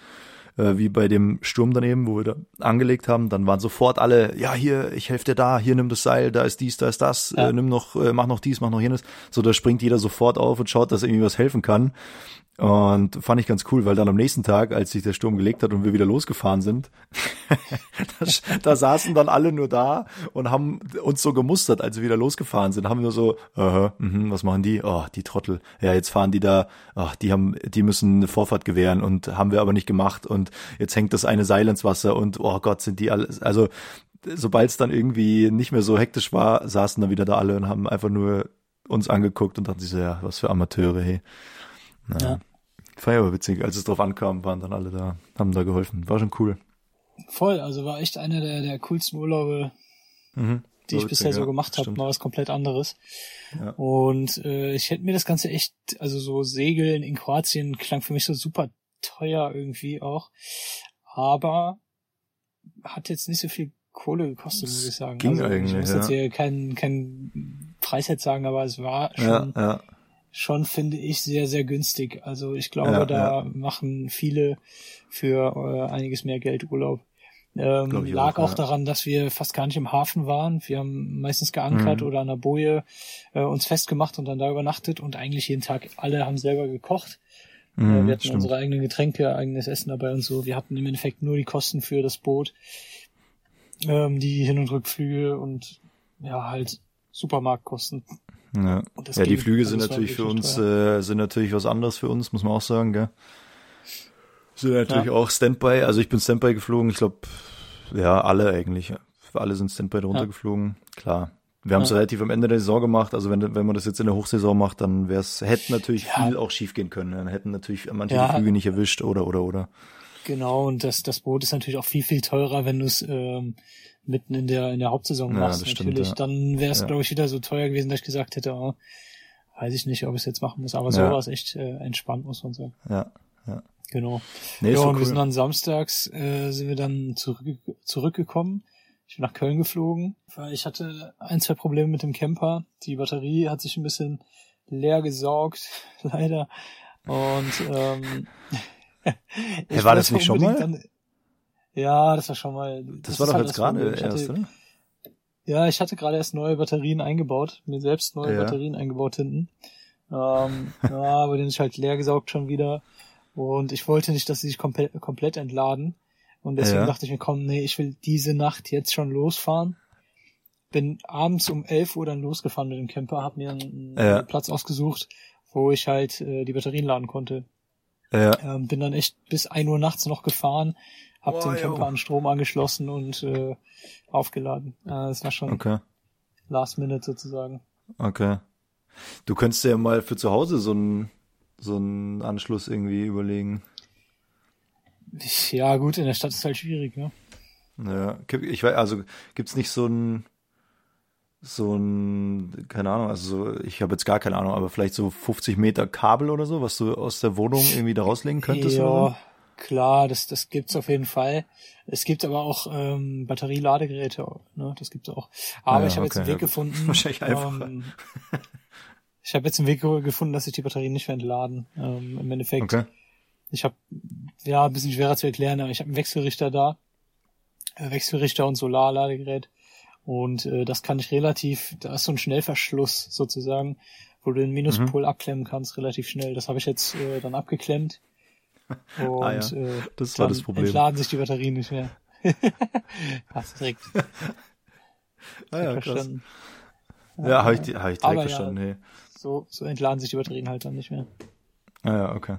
äh, wie bei dem Sturm daneben, wo wir da angelegt haben, dann waren sofort alle, ja, hier, ich helfe dir da, hier nimm das Seil, da ist dies, da ist das, Ja. äh, nimm noch, äh, mach noch dies, mach noch jenes. So, da springt jeder sofort auf und schaut, dass irgendwie was helfen kann. Und fand ich ganz cool, weil dann am nächsten Tag, als sich der Sturm gelegt hat und wir wieder losgefahren sind, da, da saßen dann alle nur da und haben uns so gemustert, als wir wieder losgefahren sind, haben nur so, aha, mhm, was machen die? Oh, die Trottel. Ja, jetzt fahren die da, ach, die haben, die müssen eine Vorfahrt gewähren und haben wir aber nicht gemacht und jetzt hängt das eine Seil ins Wasser und oh Gott, sind die alle, also sobald es dann irgendwie nicht mehr so hektisch war, saßen dann wieder da alle und haben einfach nur uns angeguckt und dachten sich so, ja, was für Amateure, hey. Ja. Ich aber witzig, als es drauf ankam, waren dann alle da, haben da geholfen. War schon cool. Voll, also war echt einer der, der coolsten Urlaube, Mhm. die ich witzig, bisher so ja, gemacht habe, stimmt. mal was komplett anderes. Ja. Und äh, ich hätte mir das Ganze echt, also so Segeln in Kroatien klang für mich so super teuer irgendwie auch. Aber hat jetzt nicht so viel Kohle gekostet, muss ich sagen. ging also, ich eigentlich, muss ja. jetzt hier keinen keinen Preis jetzt sagen, aber es war Ja, schon, ja. Schon finde ich sehr, sehr günstig. Also ich glaube, Ja, da machen viele für äh, einiges mehr Geld Urlaub. Ähm, lag auch, auch, ja. daran, dass wir fast gar nicht im Hafen waren. Wir haben meistens geankert Mhm. oder an der Boje äh, uns festgemacht und dann da übernachtet und eigentlich jeden Tag alle haben selber gekocht. Äh, Mhm, wir hatten stimmt. unsere eigenen Getränke, eigenes Essen dabei und so. Wir hatten im Endeffekt nur die Kosten für das Boot, ähm, die Hin- und Rückflüge und ja, halt Supermarktkosten. Ja, ja die. Flüge sind war natürlich für uns, äh, sind natürlich was anderes für uns, muss man auch sagen, gell? Sind natürlich Ja. auch Standby, also ich bin Standby geflogen, ich glaube, ja, alle eigentlich. Alle sind Standby drunter Ja. geflogen, klar. Wir haben es Ja. relativ am Ende der Saison gemacht, also wenn, wenn man das jetzt in der Hochsaison macht, dann wäre es, hätte natürlich Ja. viel auch schief gehen können. Dann hätten natürlich manche Ja. die Flüge nicht erwischt oder, oder, oder. Genau, und das, das Boot ist natürlich auch viel, viel teurer, wenn du es ähm, mitten in der, in der Hauptsaison Ja, machst. das stimmt, natürlich, ja. dann wäre es, Ja. glaube ich, wieder so teuer gewesen, dass ich gesagt hätte, oh, weiß ich nicht, ob ich es jetzt machen muss. Aber so war es echt äh, entspannt, muss man sagen. Ja, ja. Genau. Nee, ja, und wir cool. sind dann samstags, äh, sind wir dann zurück, zurückgekommen. Ich bin nach Köln geflogen, weil ich hatte ein, zwei Probleme mit dem Camper. Die Batterie hat sich ein bisschen leer gesaugt, leider. Und ähm, ich war das nicht schon mal? Dann, ja, das war schon mal. das, war ist doch halt jetzt das gerade hatte- erst, oder? ja, ich hatte gerade erst neue Batterien eingebaut, mir selbst neue Ja. Batterien eingebaut hinten. Ähm, ja, aber den ist halt leer gesaugt schon wieder. Und ich wollte nicht, dass sie sich komplett, komplett entladen. Und deswegen Ja. dachte ich mir, komm, nee, ich will diese Nacht jetzt schon losfahren. Bin abends um 11 Uhr dann losgefahren mit dem Camper, hab mir einen Ja. Platz ausgesucht, wo ich halt äh, die Batterien laden konnte. Ja, Ähm, bin dann echt bis 1 Uhr nachts noch gefahren, hab Boah, den Camper jo. an Strom angeschlossen und äh, aufgeladen. Äh, das war schon okay, Last Minute sozusagen. okay. Du könntest ja mal für zu Hause so einen, so einen Anschluss irgendwie überlegen. Ja, gut, in der Stadt ist halt schwierig, ne? Ja, gibt- ich weiß, also gibt's nicht so ein, so ein, keine Ahnung, also so, ich habe jetzt gar keine Ahnung, aber vielleicht so 50 Meter Kabel oder so, was du aus der Wohnung irgendwie da rauslegen könntest ja, oder klar, das, das gibt's auf jeden Fall. Es gibt aber auch ähm, Batterieladegeräte, ne? Das gibt's auch. Aber ja, ich habe jetzt okay, einen Weg ja gut. gefunden. Wahrscheinlich einfacher. Ähm, ich habe jetzt einen Weg ge- gefunden, dass sich die Batterien nicht mehr entladen. Ähm, Im Endeffekt. Okay. Ich habe, ja, ein bisschen schwerer zu erklären, aber ich habe einen Wechselrichter da. Äh, Wechselrichter und Solarladegerät. Und äh, das kann ich relativ, da ist so ein Schnellverschluss sozusagen, wo du den Minuspol Mhm. abklemmen kannst, relativ schnell. Das habe ich jetzt äh, dann abgeklemmt. Und Ah ja, äh, das war das Problem. entladen sich die Batterien nicht mehr. Hast du direkt Ah ja, krass. verstanden. Ja, habe ich, die- hab ich direkt Aber ja. verstanden, hey. So, so entladen sich die Batterien halt dann nicht mehr. Ah ja, okay.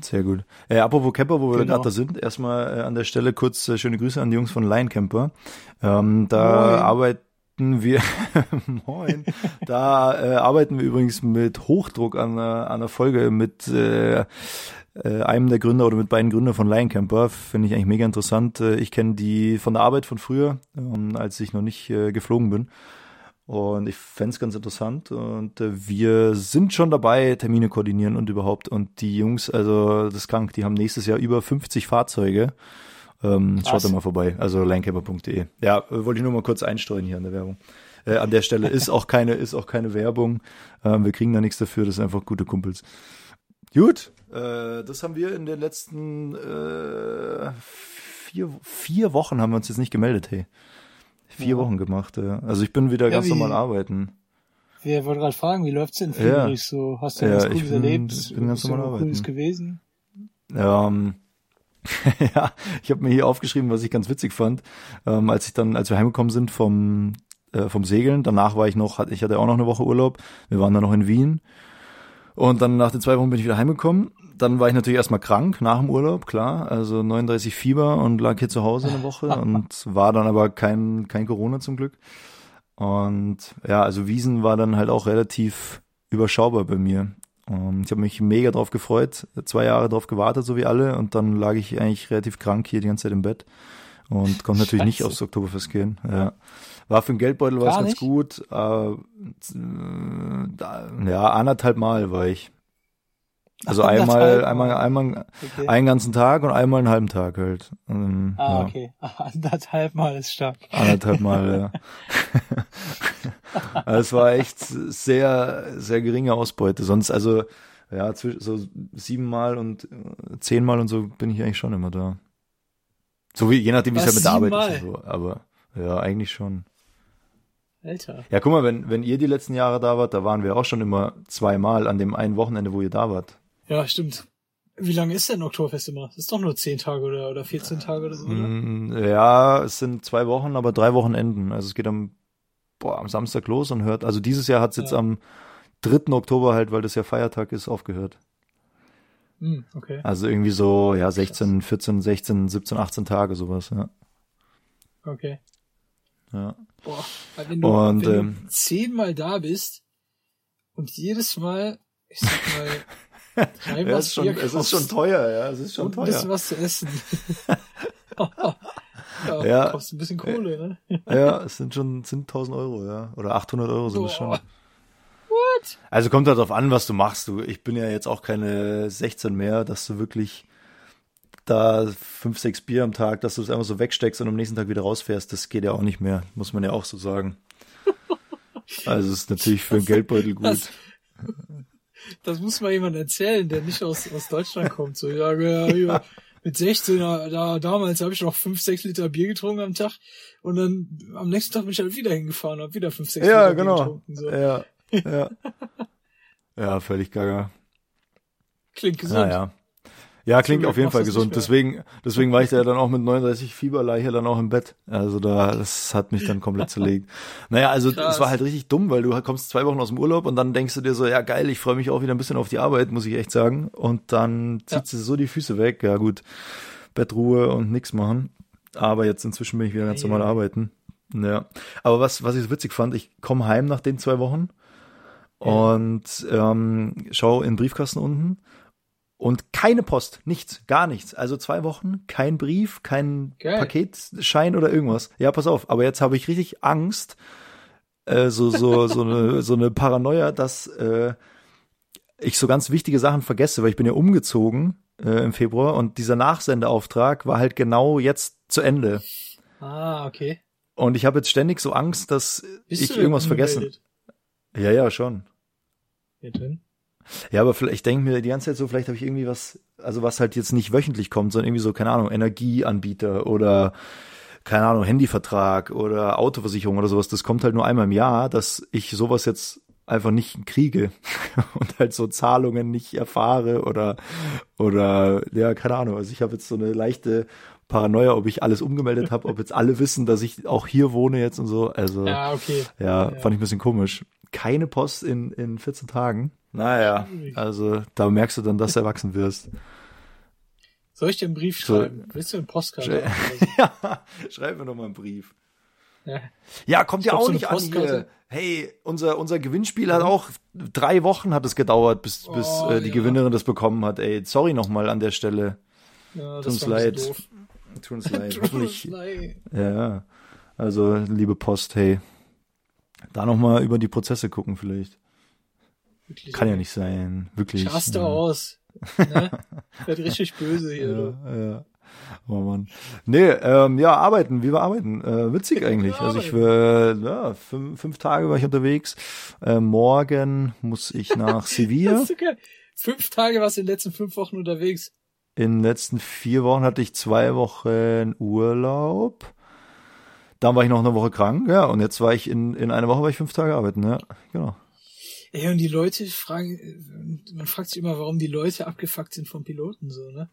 Sehr gut. Äh, apropos Camper, wo wir Genau. gerade da sind, erstmal äh, an der Stelle kurz äh, schöne Grüße an die Jungs von Lion Camper. Ähm, da Moin. Arbeiten wir, moin, da äh, arbeiten wir übrigens mit Hochdruck an, an einer Folge mit äh, äh, einem der Gründer oder mit beiden Gründern von Lion Camper. Finde ich eigentlich mega interessant. Äh, ich kenne die von der Arbeit von früher, ähm, als ich noch nicht äh, geflogen bin. Und ich fänd's ganz interessant. Und äh, wir sind schon dabei, Termine koordinieren und überhaupt. Und die Jungs, also das ist krank, die haben nächstes Jahr über 50 Fahrzeuge. Ähm, schaut da mal vorbei. Also linecamper.de. Ja, äh, wollte ich nur mal kurz einstreuen hier an der Werbung. Äh, an der Stelle ist auch keine, ist auch keine Werbung. Ähm, wir kriegen da nichts dafür, das sind einfach gute Kumpels. Gut, äh, das haben wir in den letzten äh, vier, vier Wochen haben wir uns jetzt nicht gemeldet, hey. Vier Ja. Wochen gemacht, ja. Also ich bin wieder Ja, ganz wie- normal arbeiten. Wir wollten gerade fragen, wie läuft's denn für Ja. dich so? Hast du Ja, was ich Cooles erlebt? ich bin ganz normal irgendwas Cooles arbeiten. gewesen? Ähm, ja, ich habe mir hier aufgeschrieben, was ich ganz witzig fand, ähm, als ich dann, als wir heimgekommen sind vom äh, vom Segeln. Danach war ich noch, hatte- ich hatte auch noch eine Woche Urlaub. Wir waren dann noch in Wien. Und dann nach den zwei Wochen bin ich wieder heimgekommen. Dann war ich natürlich erstmal krank nach dem Urlaub, klar. Also 39 Fieber und lag hier zu Hause eine Woche und war dann aber kein, kein Corona zum Glück. Und ja, also Wiesen war dann halt auch relativ überschaubar bei mir. Und ich habe mich mega drauf gefreut, zwei Jahre drauf gewartet, so wie alle, und dann lag ich eigentlich relativ krank hier die ganze Zeit im Bett und konnte natürlich nicht Scheiße. aufs Oktoberfest gehen. Ja. War für den Geldbeutel war es Gar ganz nicht? gut. Äh, äh, da, ja, anderthalb Mal war ich. Also einmal, einmal, Mal. einmal Okay. einen ganzen Tag und einmal einen halben Tag halt. Ähm, ah, ja. okay. Anderthalb Mal ist stark. Anderthalb Mal, ja. also es war echt sehr, sehr geringe Ausbeute. Sonst, also, ja, zwischen so siebenmal und äh, zehnmal und so bin ich eigentlich schon immer da. So wie, je nachdem, wie es halt mit der Arbeit ist und so. Aber, ja, eigentlich schon. Alter. Ja, guck mal, wenn, wenn ihr die letzten Jahre da wart, da waren wir auch schon immer zweimal an dem einen Wochenende, wo ihr da wart. Ja, stimmt. Wie lange ist denn Oktoberfest immer? Das ist doch nur 10 Tage oder, oder 14 Tage oder so, oder? Mm, Ja, es sind zwei Wochen, aber drei Wochenenden. Also es geht am, boah, am Samstag los und hört, also dieses Jahr hat es jetzt Ja. am 3. Oktober halt, weil das ja Feiertag ist, aufgehört. Hm, okay. Also irgendwie so, ja, 16, 14, 16, 17, 18 Tage, sowas, ja. Okay. ja. Boah, weil wenn du, Und, wenn ähm, du zehnmal da bist und jedes Mal, ich sag mal, dreimal Ja, es ist schon, es ist schon teuer, ja, es ist schon und ein bisschen teuer. was zu essen. ja, Ja. kostet ein bisschen Kohle, ne? Ja, es sind schon, sind 1000 Euro, ja. Oder 800 Euro sind es schon. Boah. Also kommt halt drauf an, was du machst. Du, ich bin ja jetzt auch keine 16 mehr, dass du wirklich da fünf, sechs Bier am Tag, dass du es einfach so wegsteckst und am nächsten Tag wieder rausfährst, das geht ja auch nicht mehr, muss man ja auch so sagen. Also es ist natürlich für den Geldbeutel gut. Das- Das muss mal jemand erzählen, der nicht aus, aus Deutschland kommt. So, ja, ja, ja, mit 16, da, da damals habe ich noch 5, 6 Liter Bier getrunken am Tag und dann am nächsten Tag bin ich halt wieder hingefahren und habe wieder 5, 6 Ja, Liter Bier genau. getrunken. So. Ja, ja. Ja, völlig gaga. Klingt gesund. Naja. Ja, klingt auf jeden Fall gesund. Deswegen, deswegen war ich da dann auch mit 39 Fieberleiche dann auch im Bett. Also da, das hat mich dann komplett zerlegt. Naja, also es war halt richtig dumm, weil du kommst zwei Wochen aus dem Urlaub und dann denkst du dir so, ja geil, ich freue mich auch wieder ein bisschen auf die Arbeit, muss ich echt sagen. Und dann zieht Ja. sie so die Füße weg. Ja gut, Bettruhe und nix machen. Aber jetzt inzwischen bin ich wieder ganz Ja. normal arbeiten. Ja. Aber was, was ich so witzig fand, ich komme heim nach den zwei Wochen und ähm, schau in den Briefkasten unten und keine Post, nichts, gar nichts. Also zwei Wochen, kein Brief, kein Geil. Paketschein oder irgendwas. Ja, pass auf, aber jetzt habe ich richtig Angst, äh, so, so, so, eine, so eine Paranoia, dass äh, ich so ganz wichtige Sachen vergesse, weil ich bin ja umgezogen äh, im Februar und dieser Nachsendeauftrag war halt genau jetzt zu Ende. Ah, okay. Und ich habe jetzt ständig so Angst, dass Bist ich irgendwas vergessen. Ja, ja, schon. Ja, drin. Ja, aber vielleicht, ich denke mir die ganze Zeit so, vielleicht habe ich irgendwie was, also was halt jetzt nicht wöchentlich kommt, sondern irgendwie so, keine Ahnung, Energieanbieter oder keine Ahnung, Handyvertrag oder Autoversicherung oder sowas. Das kommt halt nur einmal im Jahr, dass ich sowas jetzt einfach nicht kriege und halt so Zahlungen nicht erfahre oder oder ja, keine Ahnung. Also ich habe jetzt so eine leichte Paranoia, ob ich alles umgemeldet habe, ob jetzt alle wissen, dass ich auch hier wohne jetzt und so. Also Ja, okay. ja, Ja. fand ich ein bisschen komisch. Keine Post in, in 14 Tagen. Naja, also da merkst du dann, dass du erwachsen wirst. Soll ich dir einen Brief So. schreiben? Willst du einen Postkarte? So? ja, schreib mir doch mal einen Brief. Ja. Ja, kommt ja auch so eine nicht an hier. Hey, unser, unser Gewinnspiel hat auch drei Wochen hat es gedauert, bis, bis Oh, äh, die ja. Gewinnerin das bekommen hat. Ey, sorry nochmal an der Stelle. Ja, Tut uns leid. Tut uns leid. Tut uns Hoffentlich. leid. Ja, also liebe Post, hey, da nochmal über die Prozesse gucken vielleicht. Wirklich. Kann ja nicht sein, wirklich. Ich raste ja. aus. Ne? Ich werd richtig böse hier. Ja, ja. Oh Mann. Nee, ähm, ja, arbeiten, wie wir arbeiten. Äh, witzig eigentlich. Also ich war, ja, fünf, fünf Tage war ich unterwegs. Äh, morgen muss ich nach Sevilla. geil. Fünf Tage warst du in den letzten fünf Wochen unterwegs. In den letzten vier Wochen hatte ich zwei Wochen Urlaub. Dann war ich noch eine Woche krank, ja, und jetzt war ich in, in einer Woche war ich fünf Tage arbeiten, ja, genau. Ey, und die Leute fragen, äh, man fragt sich immer, warum die Leute abgefuckt sind vom Piloten so, ne?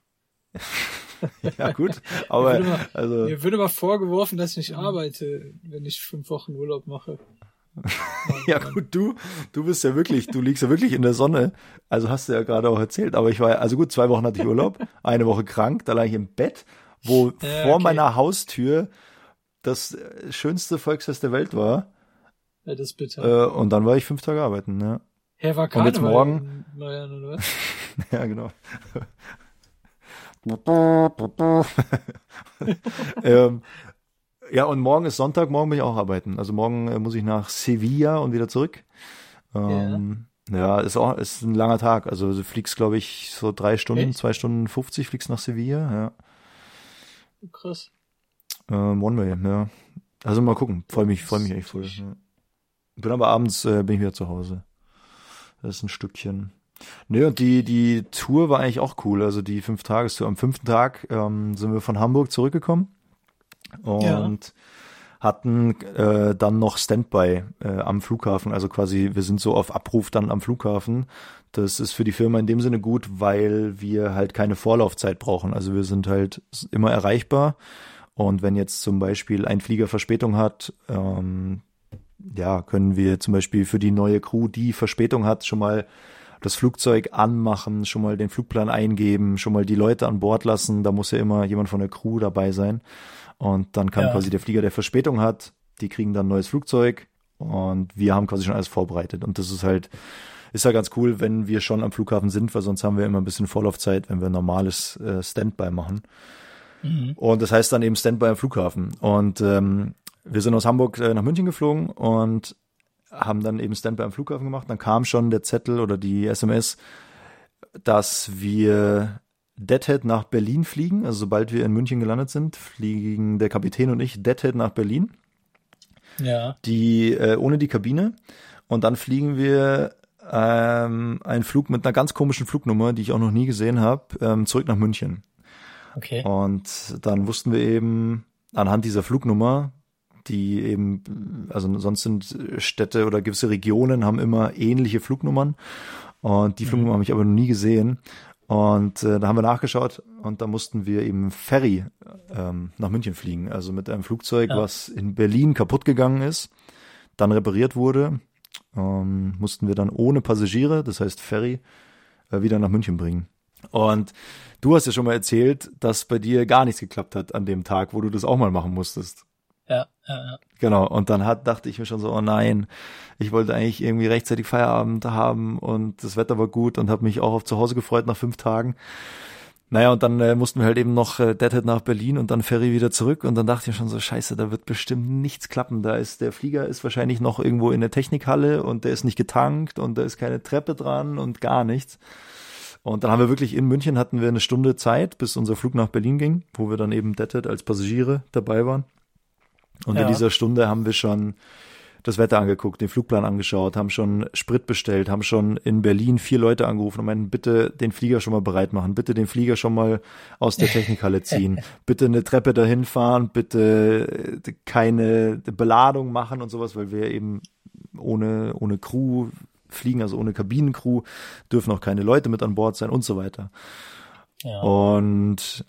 Ja, gut, aber, Mir würde mal- also, Mir wird immer vorgeworfen, dass ich nicht arbeite, wenn ich fünf Wochen Urlaub mache. ja gut, du, du bist ja wirklich, du liegst ja wirklich in der Sonne, also hast du ja gerade auch erzählt, aber ich war, ja- also gut, zwei Wochen hatte ich Urlaub, eine Woche krank, da lag ich im Bett, wo Ja, vor okay. meiner Haustür das schönste Volksfest der Welt war, Ja, das ist bitter. äh, und dann war ich fünf Tage arbeiten, ja. Herr war und jetzt morgen- Bayern, oder was? Ja, genau. ähm, ja, und morgen ist Sonntag, morgen bin ich auch arbeiten. Also morgen äh, muss ich nach Sevilla und wieder zurück. Ähm, ja. ist auch ist ein langer Tag. Also du fliegst, glaube ich, so drei Stunden, Echt? zwei Stunden 50 fliegst nach Sevilla. Ja. Krass. Ähm, One Way, ja. Also mal gucken. Freue mich, freue mich echt voll. Ja. Bin aber abends äh, bin ich wieder zu Hause. Das ist ein Stückchen. Nee, und die, die Tour war eigentlich auch cool. Also die fünf Tagestour. Am fünften Tag ähm, sind wir von Hamburg zurückgekommen und hatten äh, dann noch Standby äh, am Flughafen. Also quasi, wir sind so auf Abruf dann am Flughafen. Das ist für die Firma in dem Sinne gut, weil wir halt keine Vorlaufzeit brauchen. Also wir sind halt immer erreichbar. Und wenn jetzt zum Beispiel ein Flieger Verspätung hat, ähm, ja, können wir zum Beispiel für die neue Crew, die Verspätung hat, schon mal das Flugzeug anmachen, schon mal den Flugplan eingeben, schon mal die Leute an Bord lassen. Da muss ja immer jemand von der Crew dabei sein. Und dann kann Ja. quasi der Flieger, der Verspätung hat, die kriegen dann ein neues Flugzeug und wir haben quasi schon alles vorbereitet. Und das ist halt, ist ja ganz cool, wenn wir schon am Flughafen sind, weil sonst haben wir immer ein bisschen Vorlaufzeit, wenn wir normales äh, Standby machen. Und das heißt dann eben Standby am Flughafen. Und ähm, wir sind aus Hamburg äh, nach München geflogen und haben dann eben Standby am Flughafen gemacht. Dann kam schon der Zettel oder die SMS, dass wir Deadhead nach Berlin fliegen. Also sobald wir in München gelandet sind, fliegen der Kapitän und ich Deadhead nach Berlin Ja. die äh, ohne die Kabine und dann fliegen wir ähm, einen Flug mit einer ganz komischen Flugnummer, die ich auch noch nie gesehen habe, ähm, zurück nach München. Okay. Und dann wussten wir eben anhand dieser Flugnummer, die eben, also sonst sind Städte oder gewisse Regionen haben immer ähnliche Flugnummern und die Flugnummer habe ich aber noch nie gesehen. Und äh, da haben wir nachgeschaut und da mussten wir eben Ferry ähm, nach München fliegen. Also mit einem Flugzeug, Ja. was in Berlin kaputt gegangen ist, dann repariert wurde, ähm, mussten wir dann ohne Passagiere, das heißt Ferry, äh, wieder nach München bringen. Und du hast ja schon mal erzählt, dass bei dir gar nichts geklappt hat an dem Tag, wo du das auch mal machen musstest. Ja, ja, ja. Genau. Und dann hat, dachte ich mir schon so, oh nein, ich wollte eigentlich irgendwie rechtzeitig Feierabend haben und das Wetter war gut und habe mich auch auf zu Hause gefreut nach fünf Tagen. Naja, und dann äh, mussten wir halt eben noch äh, Deadhead nach Berlin und dann Ferry wieder zurück und dann dachte ich mir schon so, scheiße, da wird bestimmt nichts klappen. Da ist, der Flieger ist wahrscheinlich noch irgendwo in der Technikhalle und der ist nicht getankt und da ist keine Treppe dran und gar nichts. Und dann haben wir wirklich in München hatten wir eine Stunde Zeit, bis unser Flug nach Berlin ging, wo wir dann eben Deadhead als Passagiere dabei waren. Und Ja. in dieser Stunde haben wir schon das Wetter angeguckt, den Flugplan angeschaut, haben schon Sprit bestellt, haben schon in Berlin vier Leute angerufen und meinten, bitte den Flieger schon mal bereit machen, bitte den Flieger schon mal aus der Technikhalle ziehen, bitte eine Treppe dahin fahren, bitte äh, keine Beladung machen und sowas, weil wir eben ohne, ohne Crew fliegen, also ohne Kabinencrew, dürfen auch keine Leute mit an Bord sein und so weiter. ja. Und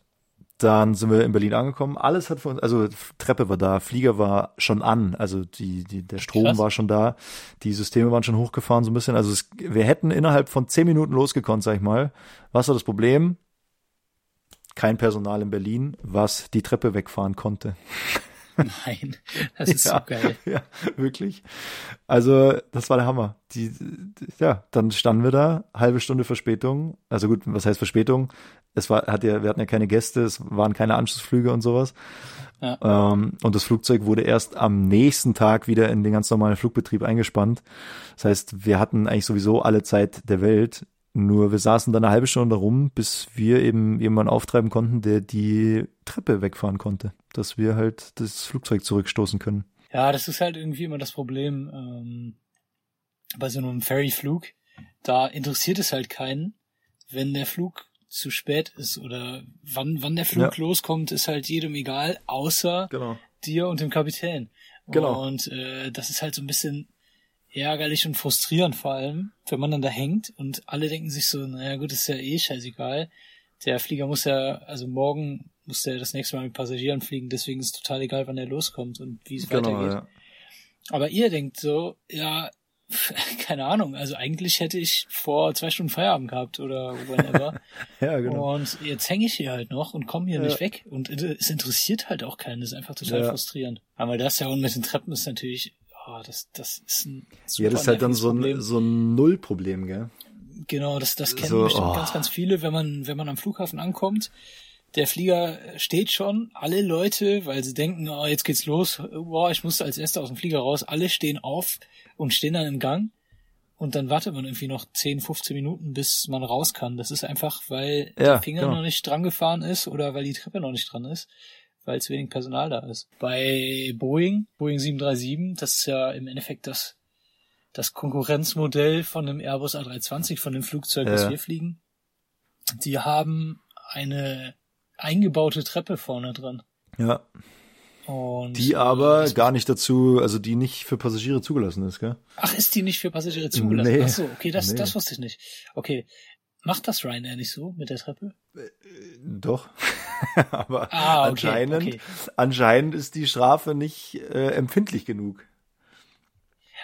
Dann sind wir in Berlin angekommen. Alles hat für uns, also Treppe war da, Flieger war schon an, also die, die, der Strom Krass. war schon da, die Systeme waren schon hochgefahren so ein bisschen. Also es, wir hätten innerhalb von zehn Minuten losgekonnt, sag ich mal. Was war das Problem? Kein Personal in Berlin, was die Treppe wegfahren konnte. Nein, das ist Ja. so geil. Ja, wirklich. Also, das war der Hammer. Die, die, ja, dann standen wir da, halbe Stunde Verspätung. Also gut, was heißt Verspätung? Es war, hat ja, wir hatten ja keine Gäste, es waren keine Anschlussflüge und sowas. Ja. Ähm, und das Flugzeug wurde erst am nächsten Tag wieder in den ganz normalen Flugbetrieb eingespannt. Das heißt, wir hatten eigentlich sowieso alle Zeit der Welt. Nur wir saßen dann eine halbe Stunde rum, bis wir eben jemanden auftreiben konnten, der die Treppe wegfahren konnte, dass wir halt das Flugzeug zurückstoßen können. Ja, das ist halt irgendwie immer das Problem ähm, bei so einem Ferryflug. Da interessiert es halt keinen, wenn der Flug zu spät ist oder wann, wann der Flug Ja. loskommt, ist halt jedem egal, außer Genau. dir und dem Kapitän. Genau. Und äh, das ist halt so ein bisschen ärgerlich und frustrierend vor allem, wenn man dann da hängt und alle denken sich so, naja gut, ist ja eh scheißegal. Der Flieger muss ja, also morgen muss der das nächste Mal mit Passagieren fliegen, deswegen ist es total egal, wann er loskommt und wie es Genau, weitergeht. ja. Aber ihr denkt so, ja, keine Ahnung, also eigentlich hätte ich vor zwei Stunden Feierabend gehabt oder whenever. Ja, genau. Und jetzt hänge ich hier halt noch und komme hier Ja. nicht weg. Und es interessiert halt auch keinen. Das ist einfach total Ja. frustrierend. Aber das ja und mit den Treppen ist natürlich, oh, das, das ist ein super Ja, das ist halt dann so ein, so ein Nullproblem, gell? Genau, das, das kennen So, bestimmt oh. ganz, ganz viele, wenn man, wenn man am Flughafen ankommt. Der Flieger steht schon, alle Leute, weil sie denken, oh, jetzt geht's los, boah, ich muss als erster aus dem Flieger raus, alle stehen auf und stehen dann im Gang. Und dann wartet man irgendwie noch 10, 15 Minuten, bis man raus kann. Das ist einfach, weil Ja, der Finger genau. noch nicht dran gefahren ist oder weil die Treppe noch nicht dran ist, weil zu wenig Personal da ist. Bei Boeing, Boeing 737, das ist ja im Endeffekt das, das Konkurrenzmodell von dem Airbus A320, von dem Flugzeug, das Ja. wir fliegen. Die haben eine eingebaute Treppe vorne dran. Ja. Und Die aber das- gar nicht dazu, also die nicht für Passagiere zugelassen ist, gell? Ach, ist die nicht für Passagiere zugelassen? Nee. Ach so, okay, das, Nee. das wusste ich nicht. Okay. Macht das Ryanair nicht so mit der Treppe? Doch. aber Ah, okay, anscheinend, okay. anscheinend ist die Strafe nicht äh, empfindlich genug.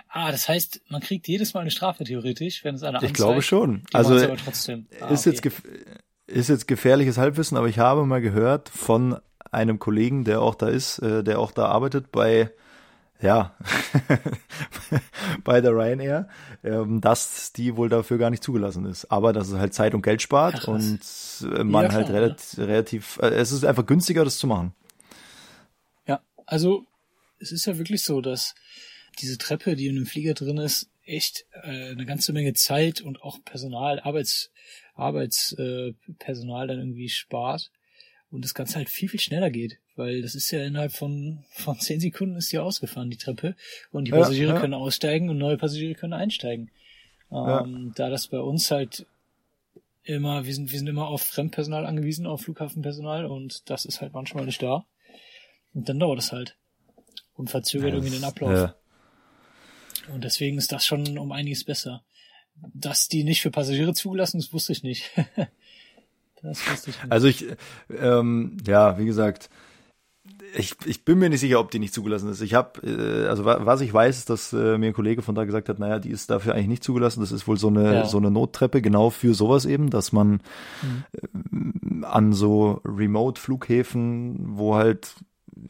Ah, das heißt, man kriegt jedes Mal eine Strafe theoretisch, wenn es einer Ich anzeigt. glaube schon. Also machen's aber trotzdem. Ah, ist jetzt okay. gef ist jetzt gefährliches Halbwissen, aber ich habe mal gehört von einem Kollegen, der auch da ist, äh, der auch da arbeitet bei ja bei der Ryanair, ähm, dass die wohl dafür gar nicht zugelassen ist, aber dass es halt Zeit und Geld spart Ach, und äh, man Ja, halt klar, relativ, relativ äh, es ist einfach günstiger, das zu machen. Ja, also es ist ja wirklich so, dass diese Treppe, die in dem Flieger drin ist, echt äh, eine ganze Menge Zeit und auch Personal, Arbeits, Arbeitspersonal äh, dann irgendwie spart und das Ganze halt viel, viel schneller geht, weil das ist ja innerhalb von, von zehn Sekunden ist die ausgefahren, die Treppe, und die Ja, Passagiere ja. können aussteigen und neue Passagiere können einsteigen. Ähm, Da das bei uns halt immer, wir sind, wir sind immer auf Fremdpersonal angewiesen, auf Flughafenpersonal und das ist halt manchmal nicht da. Und dann dauert es halt. Und verzögert irgendwie den Ablauf. Ja. Und deswegen ist das schon um einiges besser. Dass die nicht für Passagiere zugelassen ist, wusste ich nicht. das wusste ich nicht. Also ich, ähm, ja, wie gesagt, ich, ich bin mir nicht sicher, ob die nicht zugelassen ist. Ich habe, äh, also wa- was ich weiß, ist, dass äh, mir ein Kollege von da gesagt hat, naja, die ist dafür eigentlich nicht zugelassen. Das ist wohl so eine Ja. so eine Nottreppe genau für sowas eben, dass man Mhm. äh, an so Remote-Flughäfen, wo halt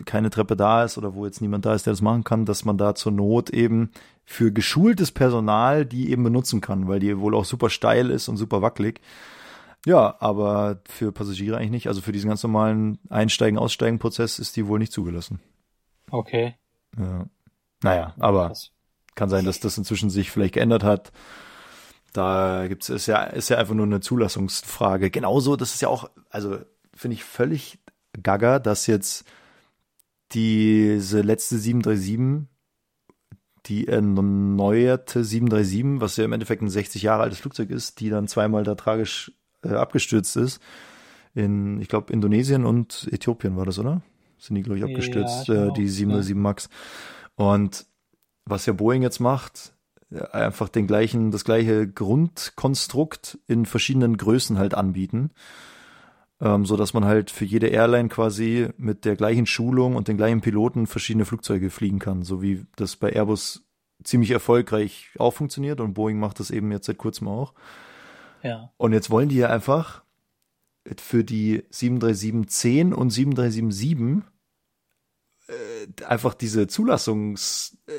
keine Treppe da ist oder wo jetzt niemand da ist, der das machen kann, dass man da zur Not eben für geschultes Personal die eben benutzen kann, weil die wohl auch super steil ist und super wackelig. Ja, aber für Passagiere eigentlich nicht. Also für diesen ganz normalen Einsteigen-Aussteigen-Prozess ist die wohl nicht zugelassen. okay. Ja. Naja, aber Krass. kann sein, dass das inzwischen sich vielleicht geändert hat. Da gibt's ist ja ist ja einfach nur eine Zulassungsfrage. Genauso, das ist ja auch, also finde ich völlig gaga, dass jetzt diese letzte 737, die erneuerte 737, was ja im Endeffekt ein 60 Jahre altes Flugzeug ist, die dann zweimal da tragisch äh, abgestürzt ist. In, ich glaube, Indonesien und Äthiopien war das, oder? Sind die, glaube ich, Ja, abgestürzt, glaub äh, die 737 Max. Und was ja Boeing jetzt macht, ja, einfach den gleichen, das gleiche Grundkonstrukt in verschiedenen Größen halt anbieten. Ähm, so dass man halt für jede Airline quasi mit der gleichen Schulung und den gleichen Piloten verschiedene Flugzeuge fliegen kann, so wie das bei Airbus ziemlich erfolgreich auch funktioniert und Boeing macht das eben jetzt seit kurzem auch. Ja. Und jetzt wollen die ja einfach für die 737-10 und 737-7 äh, einfach diese Zulassungs, äh,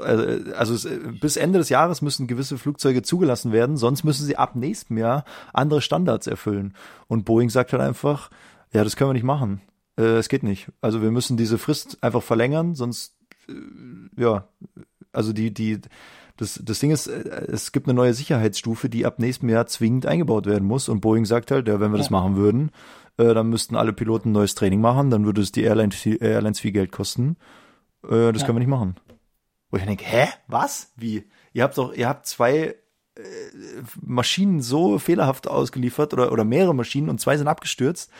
äh, also äh, bis Ende des Jahres müssen gewisse Flugzeuge zugelassen werden, sonst müssen sie ab nächstem Jahr andere Standards erfüllen. Und Boeing sagt halt einfach, ja, das können wir nicht machen. Äh, es geht nicht. Also wir müssen diese Frist einfach verlängern, sonst, äh, ja, also die, die, das, das Ding ist, äh, es gibt eine neue Sicherheitsstufe, die ab nächstem Jahr zwingend eingebaut werden muss. Und Boeing sagt halt, ja, wenn wir das Ja. machen würden, äh, dann müssten alle Piloten neues Training machen, dann würde es die Airline, viel- Airlines viel Geld kosten. Äh, das Ja. können wir nicht machen. Wo ich denke, hä? Was? Wie? Ihr habt doch, ihr habt zwei äh, Maschinen so fehlerhaft ausgeliefert oder, oder mehrere Maschinen und zwei sind abgestürzt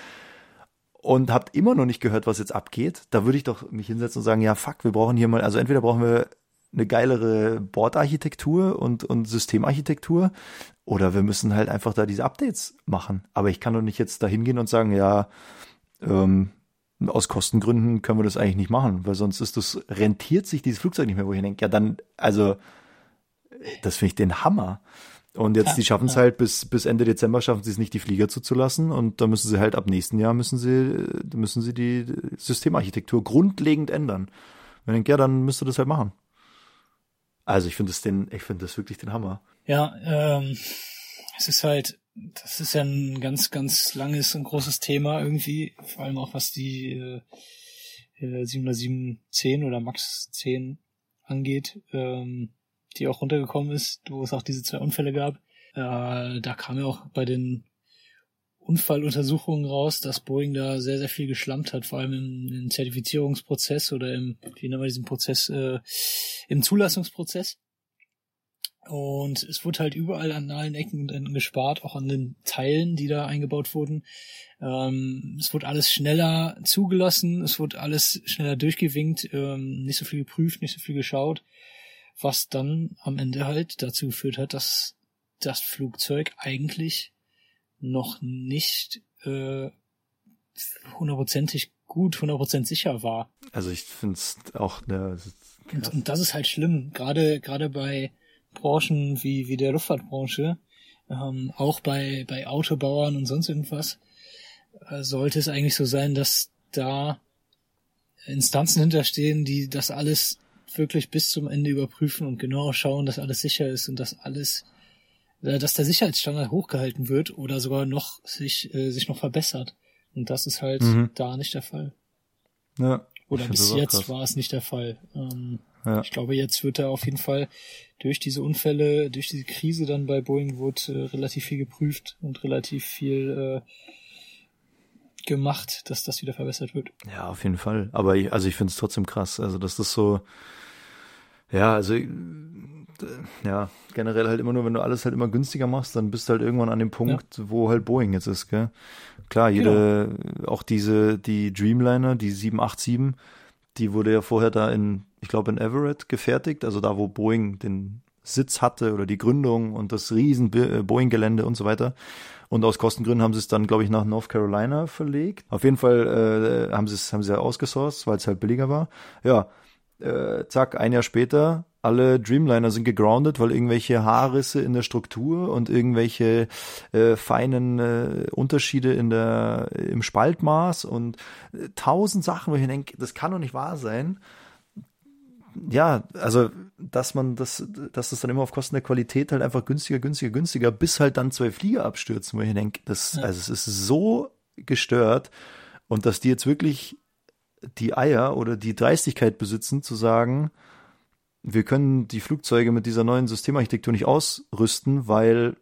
und habt immer noch nicht gehört, was jetzt abgeht. Da würde ich doch mich hinsetzen und sagen, ja, fuck, wir brauchen hier mal, also entweder brauchen wir eine geilere Bordarchitektur und, und Systemarchitektur oder wir müssen halt einfach da diese Updates machen. Aber ich kann doch nicht jetzt da hingehen und sagen, ja, ähm, aus Kostengründen können wir das eigentlich nicht machen, weil sonst ist das, rentiert sich dieses Flugzeug nicht mehr, wo ich denke, ja dann, also, das finde ich den Hammer. Und jetzt, Ja, die schaffen es ja. halt bis, bis Ende Dezember schaffen sie es nicht, die Flieger zuzulassen. Und da müssen sie halt ab nächsten Jahr müssen sie, äh, müssen sie die Systemarchitektur grundlegend ändern. Und ich denke, ja, dann müsst ihr das halt machen. Also ich finde das den, ich finde das wirklich den Hammer. Ja, ähm, es ist halt, das ist ja ein ganz, ganz langes und großes Thema irgendwie, vor allem auch was die äh, äh, 70710 oder Max 10 angeht, ähm, die auch runtergekommen ist, wo es auch diese zwei Unfälle gab. Äh, da kam ja auch bei den Unfalluntersuchungen raus, dass Boeing da sehr, sehr viel geschlampt hat, vor allem im, im Zertifizierungsprozess oder im, wie nennen wir diesen Prozess, äh, im Zulassungsprozess. Und es wurde halt überall an allen Ecken und Enden gespart, auch an den Teilen, die da eingebaut wurden. Ähm, es wurde alles schneller zugelassen, es wurde alles schneller durchgewinkt, ähm, nicht so viel geprüft, nicht so viel geschaut, was dann am Ende halt dazu geführt hat, dass das Flugzeug eigentlich noch nicht äh, hundertprozentig gut, hundertprozentig sicher war. Also ich finde es auch eine, Und, und das ist halt schlimm, gerade gerade bei Branchen wie wie der Luftfahrtbranche, ähm, auch bei bei Autobauern und sonst irgendwas, äh, sollte es eigentlich so sein, dass da Instanzen hinterstehen, die das alles wirklich bis zum Ende überprüfen und genau schauen, dass alles sicher ist und dass alles, äh, dass der Sicherheitsstandard hochgehalten wird oder sogar noch sich äh, sich noch verbessert. Und das ist halt Mhm. da nicht der Fall. ja. Oder bis jetzt krass. war es nicht der Fall. Ähm, Ja. Ich glaube, jetzt wird er auf jeden Fall durch diese Unfälle, durch diese Krise dann bei Boeing wurde äh, relativ viel geprüft und relativ viel äh, gemacht, dass das wieder verbessert wird. Ja, auf jeden Fall. Aber ich, also ich finde es trotzdem krass. Also das ist so, ja, also äh, ja, generell halt immer nur, wenn du alles halt immer günstiger machst, dann bist du halt irgendwann an dem Punkt, wo halt Boeing jetzt ist, gell? Klar, jede, auch diese, die Dreamliner, die 787, die wurde ja vorher da in, ich glaube in Everett gefertigt, also da, wo Boeing den Sitz hatte oder die Gründung und das riesen äh, Boeing-Gelände und so weiter. Und aus Kostengründen haben sie es dann, glaube ich, nach North Carolina verlegt. Auf jeden Fall äh, haben sie es haben sie ja ausgesourced, weil es halt billiger war. Ja, äh, zack, ein Jahr später, alle Dreamliner sind gegroundet, weil irgendwelche Haarrisse in der Struktur und irgendwelche äh, feinen äh, Unterschiede in der im Spaltmaß und äh, tausend Sachen, wo ich denke, das kann doch nicht wahr sein. Ja, also dass man das, dass das dann immer auf Kosten der Qualität halt einfach günstiger, günstiger, günstiger, bis halt dann zwei Flieger abstürzen, wo ich denke, das, also es ist so gestört und dass die jetzt wirklich die Eier oder die Dreistigkeit besitzen, zu sagen, wir können die Flugzeuge mit dieser neuen Systemarchitektur nicht ausrüsten, weil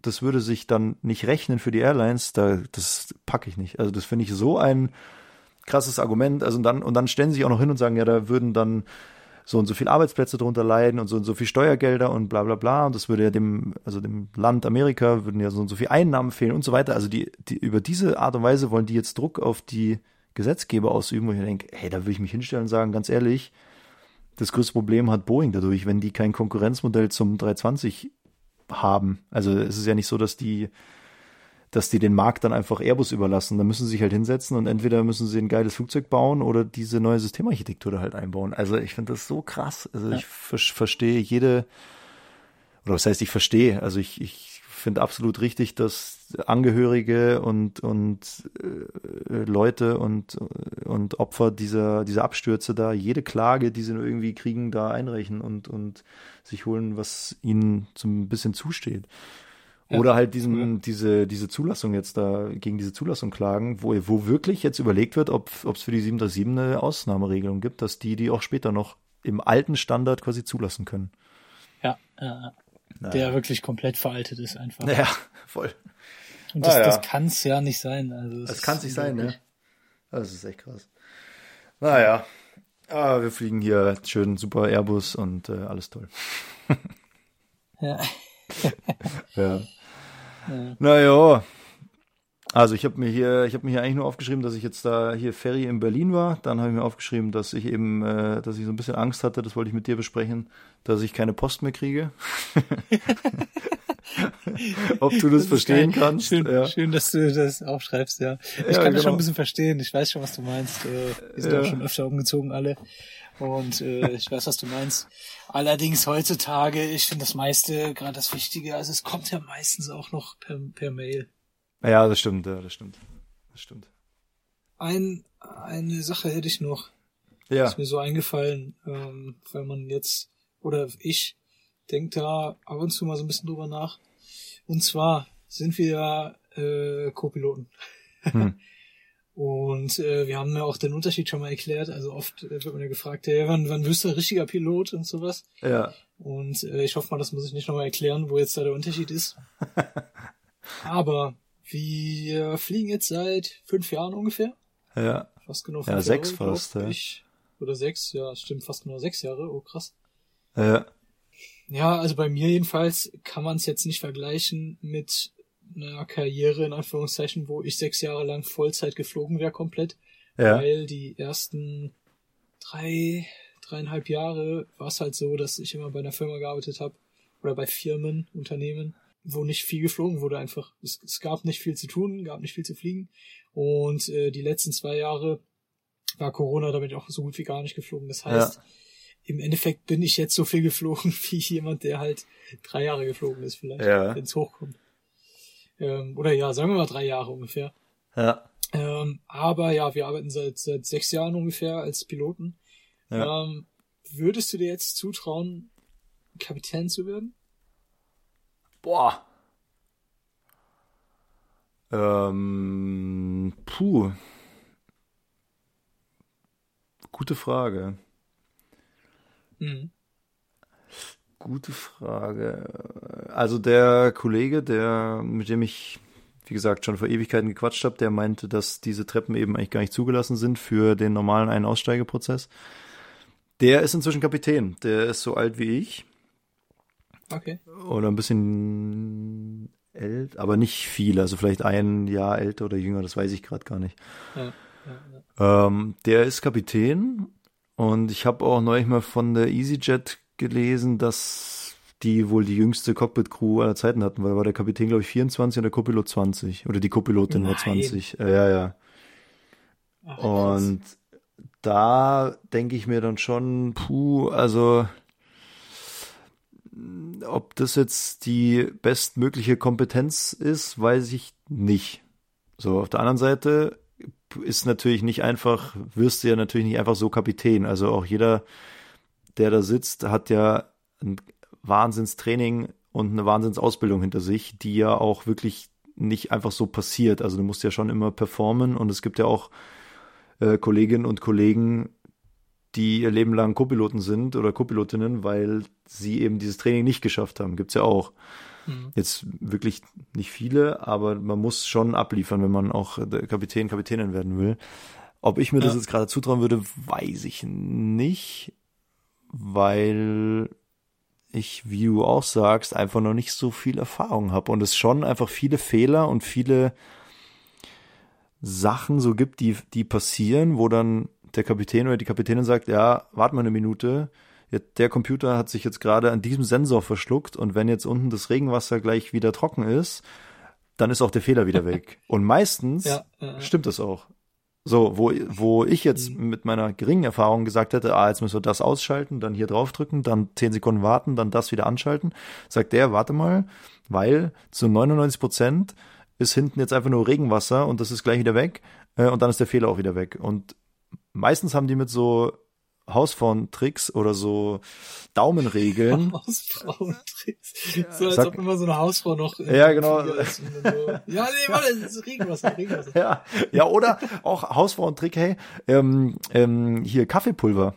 das würde sich dann nicht rechnen für die Airlines. Da, das packe ich nicht. Also das finde ich so ein krasses Argument. Also und dann, und dann stellen sie sich auch noch hin und sagen, ja, da würden dann so und so viel Arbeitsplätze drunter leiden und so und so viel Steuergelder und bla bla bla. Und das würde ja dem, also dem Land Amerika würden ja so und so viel Einnahmen fehlen und so weiter. Also die, die über diese Art und Weise wollen die jetzt Druck auf die Gesetzgeber ausüben, wo ich denke, hey, da würde ich mich hinstellen und sagen, ganz ehrlich, das größte Problem hat Boeing dadurch, wenn die kein Konkurrenzmodell zum 320 haben. Also es ist ja nicht so, dass die dass die den Markt dann einfach Airbus überlassen. Da müssen sie sich halt hinsetzen und entweder müssen sie ein geiles Flugzeug bauen oder diese neue Systemarchitektur da halt einbauen. Also ich finde das so krass. Also ich ver verstehe jede, oder was heißt ich verstehe? Also ich, ich finde absolut richtig, dass Angehörige und und äh, Leute und und Opfer dieser dieser Abstürze da jede Klage, die sie nur irgendwie kriegen, da einreichen und und sich holen, was ihnen so ein bisschen zusteht. Oder halt diesen, diese, diese Zulassung jetzt da, gegen diese Zulassung klagen, wo, wo wirklich jetzt überlegt wird, ob es für die 737 eine Ausnahmeregelung gibt, dass die die auch später noch im alten Standard quasi zulassen können. Ja, ja, ja. Der wirklich komplett veraltet ist einfach. Ja, voll. Und das, Ah, ja. das kann es ja nicht sein. Also Das es kann ist nicht sein, ne? Das ist echt krass. Naja, ah, wir fliegen hier schön super Airbus und äh, alles toll. Ja. Ja. Naja. Also ich habe mir hier, ich habe mir hier eigentlich nur aufgeschrieben, dass ich jetzt da hier Ferry in Berlin war. Dann habe ich mir aufgeschrieben, dass ich eben, äh, dass ich so ein bisschen Angst hatte, das wollte ich mit dir besprechen, dass ich keine Post mehr kriege. Ob du das, ist verstehen geil. kannst. Schön, ja. schön, dass du das aufschreibst, ja. Ich Ja, kann das schon genau. ein bisschen verstehen. Ich weiß schon, was du meinst. Äh, Wir sind Ja. auch schon öfter umgezogen alle. Und äh, ich weiß, was du meinst. Allerdings heutzutage, ich finde das meiste, gerade das Wichtige, also es kommt ja meistens auch noch per, per Mail. Ja, das stimmt, ja, das stimmt. Das stimmt. Ein, eine Sache hätte ich noch. Ja, ist mir so eingefallen, ähm, weil man jetzt, oder ich, denkt da ab und zu mal so ein bisschen drüber nach. Und zwar sind wir ja äh, Co-Piloten. Hm. Und äh, wir haben ja auch den Unterschied schon mal erklärt. Also oft äh, wird man ja gefragt, hey, wann, wann wirst du ein richtiger Pilot und sowas. ja, Und äh, ich hoffe mal, das muss ich nicht nochmal erklären, wo jetzt da der Unterschied ist. Aber wir fliegen jetzt seit fünf Jahren ungefähr. ja, Fast genau Ja, fünf sechs Jahre, glaub fast, ja. Ich. Oder sechs, ja, stimmt, fast genau sechs Jahre. Oh, krass. ja, Ja, also bei mir jedenfalls kann man es jetzt nicht vergleichen mit einer Karriere in Anführungszeichen, wo ich sechs Jahre lang Vollzeit geflogen wäre komplett, ja, weil die ersten drei, dreieinhalb Jahre war es halt so, dass ich immer bei einer Firma gearbeitet habe oder bei Firmen, Unternehmen, wo nicht viel geflogen wurde einfach. Es, es gab nicht viel zu tun, gab nicht viel zu fliegen und äh, die letzten zwei Jahre war Corona, da bin ich auch so gut wie gar nicht geflogen. Das heißt, Ja. im Endeffekt bin ich jetzt so viel geflogen wie jemand, der halt drei Jahre geflogen ist vielleicht, Ja. wenn es hochkommt. Ähm, oder ja, sagen wir mal drei Jahre ungefähr. ja, Ähm, aber ja, wir arbeiten seit, seit sechs Jahren ungefähr als Piloten. Ja. Ähm, würdest du dir jetzt zutrauen, Kapitän zu werden? Boah. Ähm, puh. Gute Frage. Mhm. Gute Frage. Also der Kollege, der, mit dem ich, wie gesagt, schon vor Ewigkeiten gequatscht habe, der meinte, dass diese Treppen eben eigentlich gar nicht zugelassen sind für den normalen Ein-Aussteigeprozess. Der ist inzwischen Kapitän. Der ist so alt wie ich. Okay. Oder ein bisschen älter, aber nicht viel. Also vielleicht ein Jahr älter oder jünger, das weiß ich gerade gar nicht. Ja, ja. Ähm, der ist Kapitän und ich habe auch neulich mal von der EasyJet gelesen, dass die wohl die jüngste Cockpit-Crew aller Zeiten hatten, weil da war der Kapitän, glaube ich, 24 und der Copilot 20. Oder die Copilotin Nein. 20. Äh, ja, ja. Ach. Und da denke ich mir dann schon, puh, also ob das jetzt die bestmögliche Kompetenz ist, weiß ich nicht. So, auf der anderen Seite ist natürlich nicht einfach, wirst du ja natürlich nicht einfach so Kapitän. Also auch jeder, der da sitzt, hat ja ein Wahnsinnstraining und eine Wahnsinnsausbildung hinter sich, die ja auch wirklich nicht einfach so passiert. Also du musst ja schon immer performen und es gibt ja auch äh, Kolleginnen und Kollegen, die ihr Leben lang Co-Piloten sind oder Co-Pilotinnen, weil sie eben dieses Training nicht geschafft haben. Gibt's ja auch. Mhm. Jetzt wirklich nicht viele, aber man muss schon abliefern, wenn man auch Kapitän, Kapitänin werden will. Ob ich mir das Ja. jetzt gerade zutrauen würde, weiß ich nicht, weil ich, wie du auch sagst, einfach noch nicht so viel Erfahrung habe und es schon einfach viele Fehler und viele Sachen so gibt, die, die passieren, wo dann der Kapitän oder die Kapitänin sagt, ja, warte mal eine Minute, der Computer hat sich jetzt gerade an diesem Sensor verschluckt und wenn jetzt unten das Regenwasser gleich wieder trocken ist, dann ist auch der Fehler wieder weg. Und meistens Ja, äh, stimmt das auch. So, wo, wo ich jetzt Mhm. mit meiner geringen Erfahrung gesagt hätte, ah, jetzt müssen wir das ausschalten, dann hier draufdrücken, dann 10 Sekunden warten, dann das wieder anschalten, sagt der, warte mal, weil zu 99 Prozent ist hinten jetzt einfach nur Regenwasser und das ist gleich wieder weg äh, und dann ist der Fehler auch wieder weg. Und meistens haben die mit so Hausfrauentricks oder so Daumenregeln. Hausfrauentricks. So als Sag- ob immer so eine Hausfrau noch. Ja, genau. ist So, ja, nee, warte, das ist Regenwasser, Regenwasser. Ja, ja, oder auch Hausfrauentrick, hey, ähm, ähm, hier Kaffeepulver.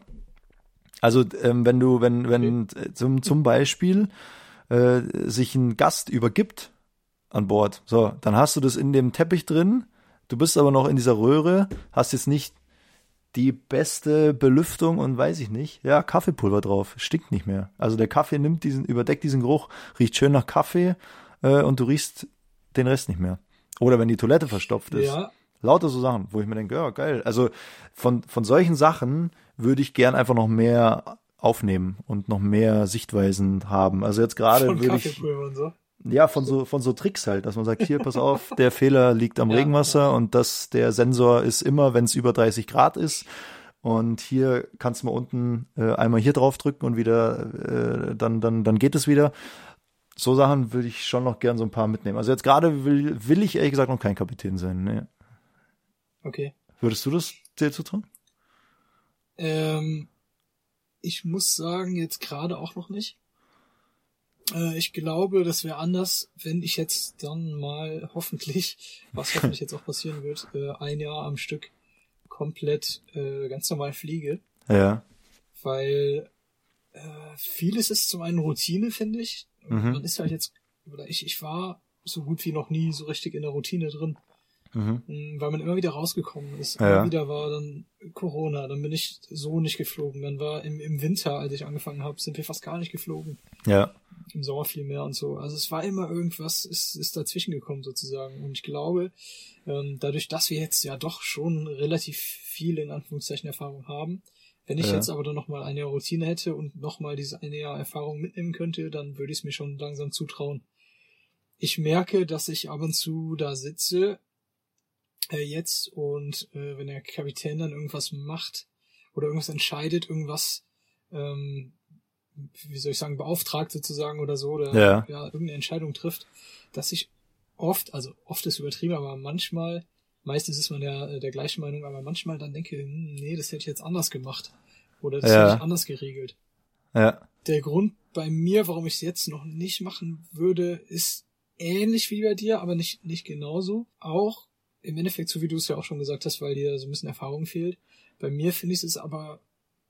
Also ähm, wenn du, wenn, wenn äh, zum, zum Beispiel äh, sich ein Gast übergibt an Bord, so, dann hast du das in dem Teppich drin, du bist aber noch in dieser Röhre, hast jetzt nicht die beste Belüftung und weiß ich nicht, ja, Kaffeepulver drauf, stinkt nicht mehr. Also der Kaffee nimmt diesen, überdeckt diesen Geruch, riecht schön nach Kaffee äh, und du riechst den Rest nicht mehr. Oder wenn die Toilette verstopft ist. Ja, Lauter so Sachen, wo ich mir denke, ja, geil. Also von, von solchen Sachen würde ich gern einfach noch mehr aufnehmen und noch mehr Sichtweisen haben. Also jetzt gerade würde ich, so. Ja, von so, von so Tricks halt, dass man sagt, hier, pass auf, der Fehler liegt am Ja, Regenwasser und das, der Sensor ist immer, wenn es über 30 Grad ist. Und hier kannst du mal unten äh, einmal hier drauf drücken und wieder, äh, dann, dann, dann geht es wieder. So Sachen würde ich schon noch gern so ein paar mitnehmen. Also jetzt gerade will, will ich ehrlich gesagt noch kein Kapitän sein. Nee. Okay. Würdest du das dir zutrauen? Ähm, ich muss sagen, jetzt gerade auch noch nicht. Äh, ich glaube, das wäre anders, wenn ich jetzt dann mal hoffentlich, was hoffentlich jetzt auch passieren wird, äh, ein Jahr am Stück komplett äh, ganz normal fliege. Ja. weil äh, vieles ist zum einen Routine, finde ich. Mhm. Man ist halt jetzt, oder ich, ich war so gut wie noch nie so richtig in der Routine drin, Mhm. mh, weil man immer wieder rausgekommen ist. Ja. Immer wieder war dann Corona, dann bin ich so nicht geflogen. Dann war im, im Winter, als ich angefangen habe, sind wir fast gar nicht geflogen. Ja. Im Sommer viel mehr und so. Also es war immer irgendwas, ist, ist dazwischen gekommen sozusagen. Und ich glaube, ähm, dadurch, dass wir jetzt ja doch schon relativ viel in Anführungszeichen Erfahrung haben, wenn ich Ja. jetzt aber dann nochmal eine Routine hätte und nochmal diese eine Jahr Erfahrung mitnehmen könnte, dann würde ich es mir schon langsam zutrauen. Ich merke, dass ich ab und zu da sitze, äh, jetzt und äh, wenn der Kapitän dann irgendwas macht oder irgendwas entscheidet, irgendwas, ähm, wie soll ich sagen, beauftragt sozusagen oder so, oder Ja. irgendeine Entscheidung trifft, dass ich oft, also oft ist übertrieben, aber manchmal, meistens ist man ja äh, der gleichen Meinung, aber manchmal dann denke, hm, nee, das hätte ich jetzt anders gemacht. Oder das Ja. hätte ich anders geregelt. Ja. Der Grund bei mir, warum ich es jetzt noch nicht machen würde, ist ähnlich wie bei dir, aber nicht, nicht genauso. Auch im Endeffekt, so wie du es ja auch schon gesagt hast, weil dir so ein bisschen Erfahrung fehlt. Bei mir finde ich es aber,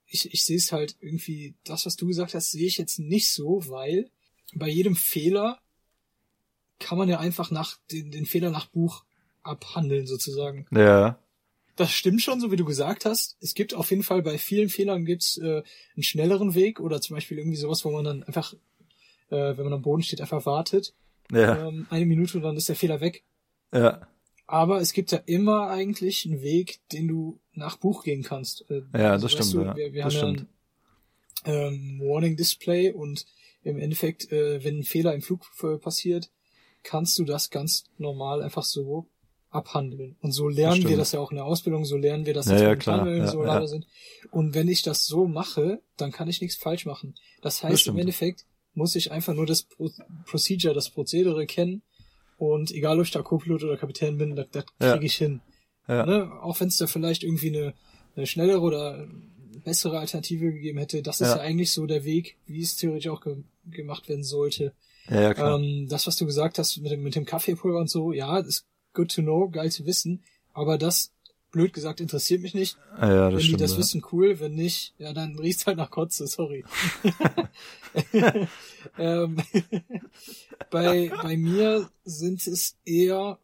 ich, ich sehe es halt irgendwie, das, was du gesagt hast, sehe ich jetzt nicht so, weil bei jedem Fehler kann man ja einfach nach den, den Fehler nach Buch abhandeln sozusagen. Ja. Das stimmt schon, so wie du gesagt hast. Es gibt auf jeden Fall bei vielen Fehlern gibt's äh, einen schnelleren Weg oder zum Beispiel irgendwie sowas, wo man dann einfach, äh, wenn man am Boden steht, einfach wartet. Ja. Ähm, eine Minute und dann ist der Fehler weg. Ja. Aber es gibt ja immer eigentlich einen Weg, den du nach Buch gehen kannst. Äh, Ja, das weißt stimmt, Du, ja. wir wir Das haben stimmt. ja ein ähm, Warning Display und im Endeffekt, äh, wenn ein Fehler im Flug äh, passiert, kannst du das ganz normal einfach so abhandeln. Und so lernen wir stimmt. das ja auch in der Ausbildung, so lernen wir das, Ja, dass ja, wir klar, ja, so ja. sind. Und wenn ich das so mache, dann kann ich nichts falsch machen. Das heißt, im stimmt. Endeffekt muss ich einfach nur das Pro Procedure, das Prozedere kennen und egal ob ich da Co-Pilot oder Kapitän bin, das, das Ja. kriege ich hin. Ja. Ne? Auch wenn es da vielleicht irgendwie eine, eine schnellere oder bessere Alternative gegeben hätte, das ist Ja. ja eigentlich so der Weg, wie es theoretisch auch ge gemacht werden sollte. Ja, ja, klar. Ähm, das, was du gesagt hast mit dem, mit dem Kaffeepulver und so, ja, ist good to know, geil zu wissen, aber das, blöd gesagt, interessiert mich nicht. ja, ja, Wenn das die stimmt. das ja. wissen, cool, wenn nicht, ja, dann riecht's halt nach Kotze, sorry. ähm, bei, bei mir sind es eher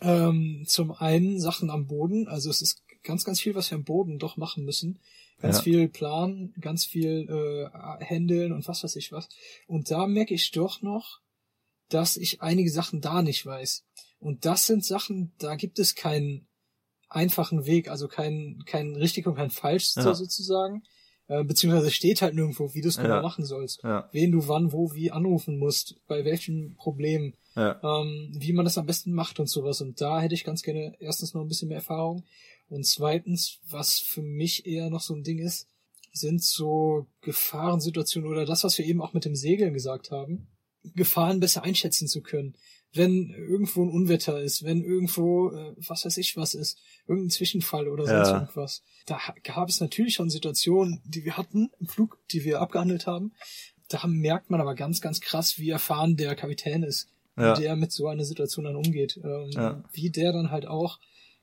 ähm, zum einen Sachen am Boden, also es ist ganz, ganz viel, was wir am Boden doch machen müssen. Ganz Ja. viel planen, ganz viel äh, handeln und was weiß ich was. Und da merke ich doch noch, dass ich einige Sachen da nicht weiß. Und das sind Sachen, da gibt es keinen einfachen Weg, also kein, kein richtig und kein falsch Ja. sozusagen. Äh, beziehungsweise steht halt nirgendwo, wie du es genau Ja. machen sollst. Ja. Wen du wann, wo, wie anrufen musst, bei welchen Problemen, Ja. ähm, wie man das am besten macht und sowas. Und da hätte ich ganz gerne erstens noch ein bisschen mehr Erfahrung. Und zweitens, was für mich eher noch so ein Ding ist, sind so Gefahrensituationen oder das, was wir eben auch mit dem Segeln gesagt haben, Gefahren besser einschätzen zu können. Wenn irgendwo ein Unwetter ist, wenn irgendwo, äh, was weiß ich was ist, irgendein Zwischenfall oder sonst Ja. irgendwas. Da gab es natürlich schon Situationen, die wir hatten im Flug, die wir abgehandelt haben. Da merkt man aber ganz, ganz krass, wie erfahren der Kapitän ist, Ja. wie der mit so einer Situation dann umgeht. Ähm, Ja. Wie der dann halt auch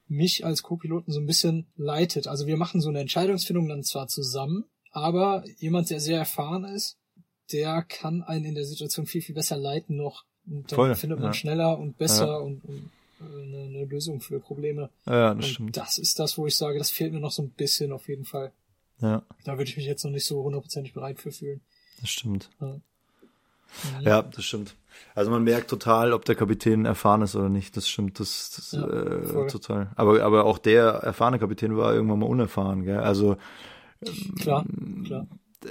mich als Co-Piloten so ein bisschen leitet. Also wir machen so eine Entscheidungsfindung dann zwar zusammen, aber jemand, der sehr erfahren ist, der kann einen in der Situation viel, viel besser leiten noch. Und dann Voll, findet man ja. schneller und besser Ja. und, und äh, eine, eine Lösung für Probleme. Ja, das und stimmt. das ist das, wo ich sage, das fehlt mir noch so ein bisschen auf jeden Fall. Ja, Da würde ich mich jetzt noch nicht so hundertprozentig bereit für fühlen. das stimmt. Ja. Ja, das stimmt. Also man merkt total, ob der Kapitän erfahren ist oder nicht. Das stimmt, das, das Ja, äh, total. Aber aber auch der erfahrene Kapitän war irgendwann mal unerfahren, gell? Also Klar, klar.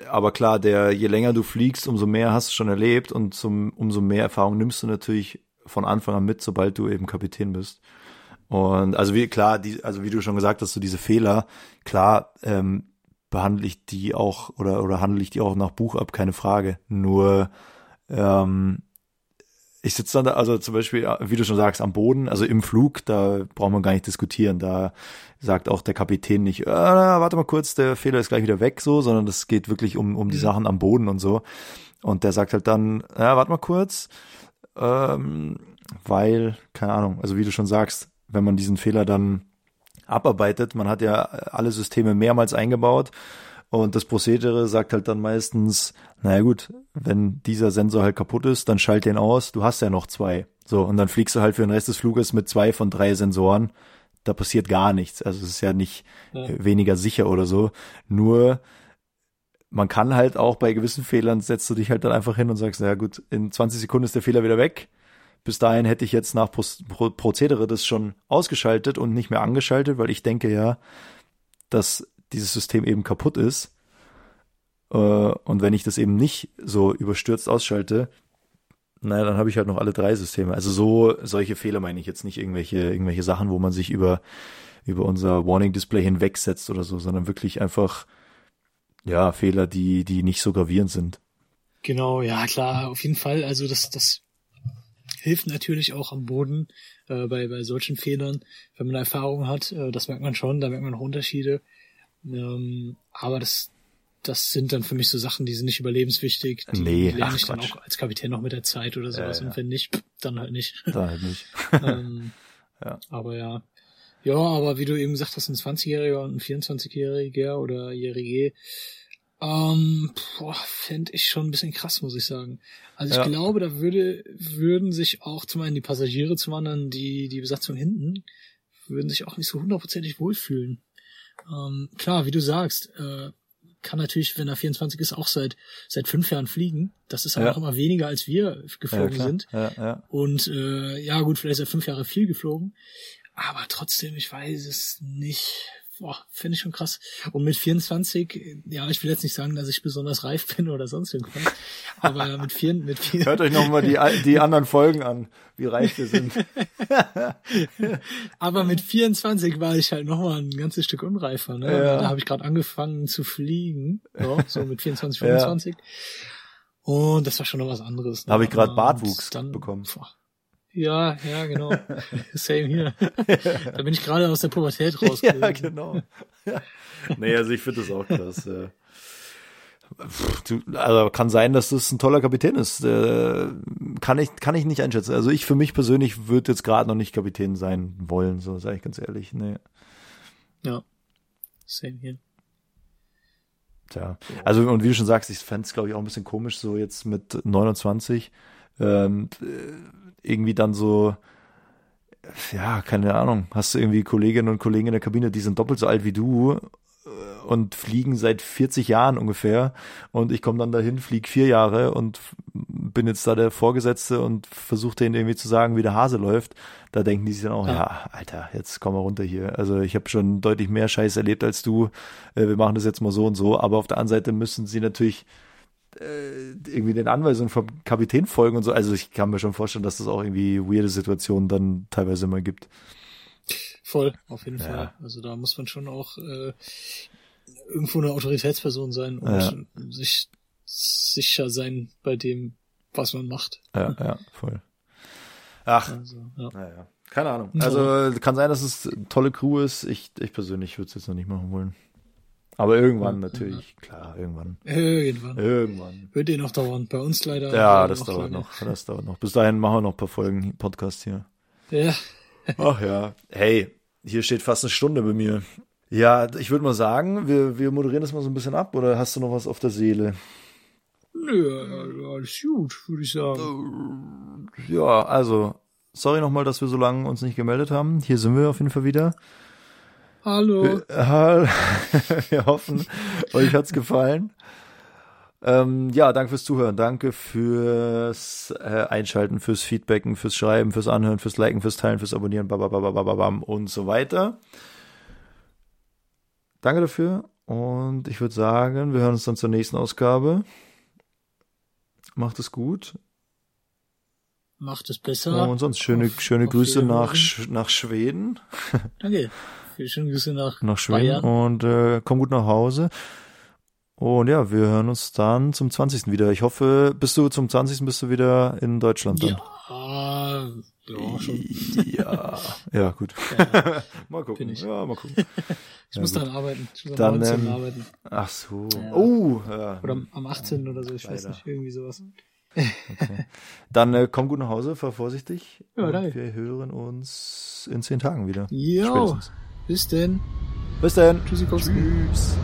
Aber klar, der je länger du fliegst, umso mehr hast du schon erlebt und zum, umso mehr Erfahrung nimmst du natürlich von Anfang an mit, sobald du eben Kapitän bist. Und also wie klar, die, also wie du schon gesagt hast, so diese Fehler, klar, ähm, behandle ich die auch oder oder handle ich die auch nach Buch ab, keine Frage. Nur ähm, ich sitze dann da, also zum Beispiel, wie du schon sagst, am Boden, also im Flug, da braucht man gar nicht diskutieren. Da sagt auch der Kapitän nicht, äh, warte mal kurz, der Fehler ist gleich wieder weg, so, sondern es geht wirklich um, um die Mhm. Sachen am Boden und so. Und der sagt halt dann, ja, warte mal kurz, ähm, weil, keine Ahnung, also wie du schon sagst, wenn man diesen Fehler dann abarbeitet, man hat ja alle Systeme mehrmals eingebaut und das Prozedere sagt halt dann meistens, naja gut, wenn dieser Sensor halt kaputt ist, dann schalt den aus, du hast ja noch zwei. So, und dann fliegst du halt für den Rest des Fluges mit zwei von drei Sensoren. Da passiert gar nichts. Also es ist ja nicht Ja. äh, weniger sicher oder so. Nur man kann halt auch bei gewissen Fehlern setzt du dich halt dann einfach hin und sagst, naja gut, in 20 Sekunden ist der Fehler wieder weg. Bis dahin hätte ich jetzt nach Pro Pro Prozedere das schon ausgeschaltet und nicht mehr angeschaltet, weil ich denke ja, dass dieses System eben kaputt ist. Äh, und wenn ich das eben nicht so überstürzt ausschalte, naja, dann habe ich halt noch alle drei Systeme. Also so solche Fehler meine ich jetzt nicht irgendwelche irgendwelche Sachen, wo man sich über über unser Warning Display hinwegsetzt oder so, sondern wirklich einfach ja Fehler, die die nicht so gravierend sind. Genau, ja klar, auf jeden Fall. Also das, das hilft natürlich auch am Boden äh, bei, bei solchen Fehlern, wenn man Erfahrung hat. Äh, das merkt man schon, da merkt man auch Unterschiede. Ähm, aber das, das sind dann für mich so Sachen, die sind nicht überlebenswichtig. Die Nee, lerne ach, ich dann Quatsch. auch als Kapitän noch mit der Zeit oder sowas. Ja, ja. Und wenn nicht, pff, dann halt nicht. Da halt nicht. ähm, Ja. Aber ja. Ja, aber wie du eben gesagt hast, ein 20-Jähriger und ein 24-Jähriger oder Jährige, ähm, fände ich schon ein bisschen krass, muss ich sagen. Also ich Ja. glaube, da würde, würden sich auch zum einen die Passagiere, zum anderen die, die Besatzung hinten, würden sich auch nicht so hundertprozentig wohlfühlen. Ähm, klar, wie du sagst, äh, kann natürlich, wenn er 24 ist, auch seit, seit fünf Jahren fliegen. Das ist aber Ja. auch immer weniger, als wir Ja, geflogen klar. sind. Ja, ja. Und äh, ja, gut, vielleicht ist er fünf Jahre viel geflogen. Aber trotzdem, ich weiß es nicht. Boah, finde ich schon krass. Und mit 24, ja, ich will jetzt nicht sagen, dass ich besonders reif bin oder sonst irgendwas. Aber mit vier, mit vier, Hört euch nochmal die, die anderen Folgen an, wie reich wir sind. aber mit 24 war ich halt nochmal ein ganzes Stück unreifer. Ne? Ja. Da habe ich gerade angefangen zu fliegen. So, so mit 24, Ja. 25. Und das war schon noch was anderes. Ne? Habe ich gerade Bartwuchs dann- bekommen. Boah. Ja, ja, genau. Same hier. da bin ich gerade aus der Pubertät raus. ja, genau. Ja. Nee, also ich finde das auch krass. ja. Also kann sein, dass das ein toller Kapitän ist. Äh, kann ich kann ich nicht einschätzen. Also ich für mich persönlich würde jetzt gerade noch nicht Kapitän sein wollen, so sage ich ganz ehrlich. Nee. Ja. Same hier. Tja. Also und wie du schon sagst, ich fände es glaube ich auch ein bisschen komisch, so jetzt mit 29 ähm, äh, irgendwie dann so ja, keine Ahnung, hast du irgendwie Kolleginnen und Kollegen in der Kabine, die sind doppelt so alt wie du und fliegen seit 40 Jahren ungefähr und ich komme dann dahin, flieg vier Jahre und bin jetzt da der Vorgesetzte und versuche denen irgendwie zu sagen, wie der Hase läuft. Da denken die sich dann auch, Ja. ja, Alter, jetzt komm mal runter hier. Also ich habe schon deutlich mehr Scheiß erlebt als du. Äh, wir machen das jetzt mal so und so, aber auf der anderen Seite müssen sie natürlich äh, irgendwie den Anweisungen vom Kapitän folgen und so. Also ich kann mir schon vorstellen, dass das auch irgendwie weirde Situationen dann teilweise immer gibt. Voll, auf jeden Ja. Fall. Also da muss man schon auch äh, irgendwo eine Autoritätsperson sein und Ja. sich sicher sein bei dem, was man macht. Ja, ja, voll. Ach, Also, ja. naja. Keine Ahnung. Also kann sein, dass es eine tolle Crew ist. Ich, ich persönlich würde es jetzt noch nicht machen wollen. Aber irgendwann Ja, natürlich, klar, irgendwann. Irgendwann. Irgendwann. Wird eh noch dauern. Bei uns leider. Ja, das dauert lange. noch. Das dauert noch. Bis dahin machen wir noch ein paar Folgen Podcast hier. Ja, Ach ja. Hey, hier steht fast eine Stunde bei mir. Ja, ich würde mal sagen, wir, wir moderieren das mal so ein bisschen ab oder hast du noch was auf der Seele? nö, alles gut, würde ich sagen. Ja, also, sorry nochmal, dass wir so lange uns nicht gemeldet haben. Hier sind wir auf jeden Fall wieder. Hallo. Wir, wir hoffen, euch hat's gefallen. Ähm, ja, danke fürs Zuhören, danke fürs äh, Einschalten, fürs Feedbacken, fürs Schreiben, fürs Anhören, fürs Liken, fürs Teilen, fürs Abonnieren, babababababam und so weiter. Danke dafür und ich würde sagen, wir hören uns dann zur nächsten Ausgabe. Macht es gut Macht es besser. und sonst schöne, schöne auf Grüße nach, nach Schweden. Danke. Schöne Grüße nach, nach Schweden Bayern. und äh, komm gut nach Hause. Und ja, wir hören uns dann zum 20. wieder. Ich hoffe, bist du zum 20. bist du wieder in Deutschland dann? Ja, ja, schon. Ja, ja gut. mal gucken. Ja, mal gucken. Ich muss dann arbeiten. Ich muss Dann, am 19. ähm, arbeiten. Ach so. Ja. Oh, ja. Oder am- am 18. oder so, ich weiß Leider. nicht, irgendwie sowas. Dann äh, komm gut nach Hause, fahr vorsichtig. Ja, und danke. wir hören uns in zehn Tagen wieder. Jo, Spätestens. Bis denn. Bis dann. Tschüssikowski. Tschüss.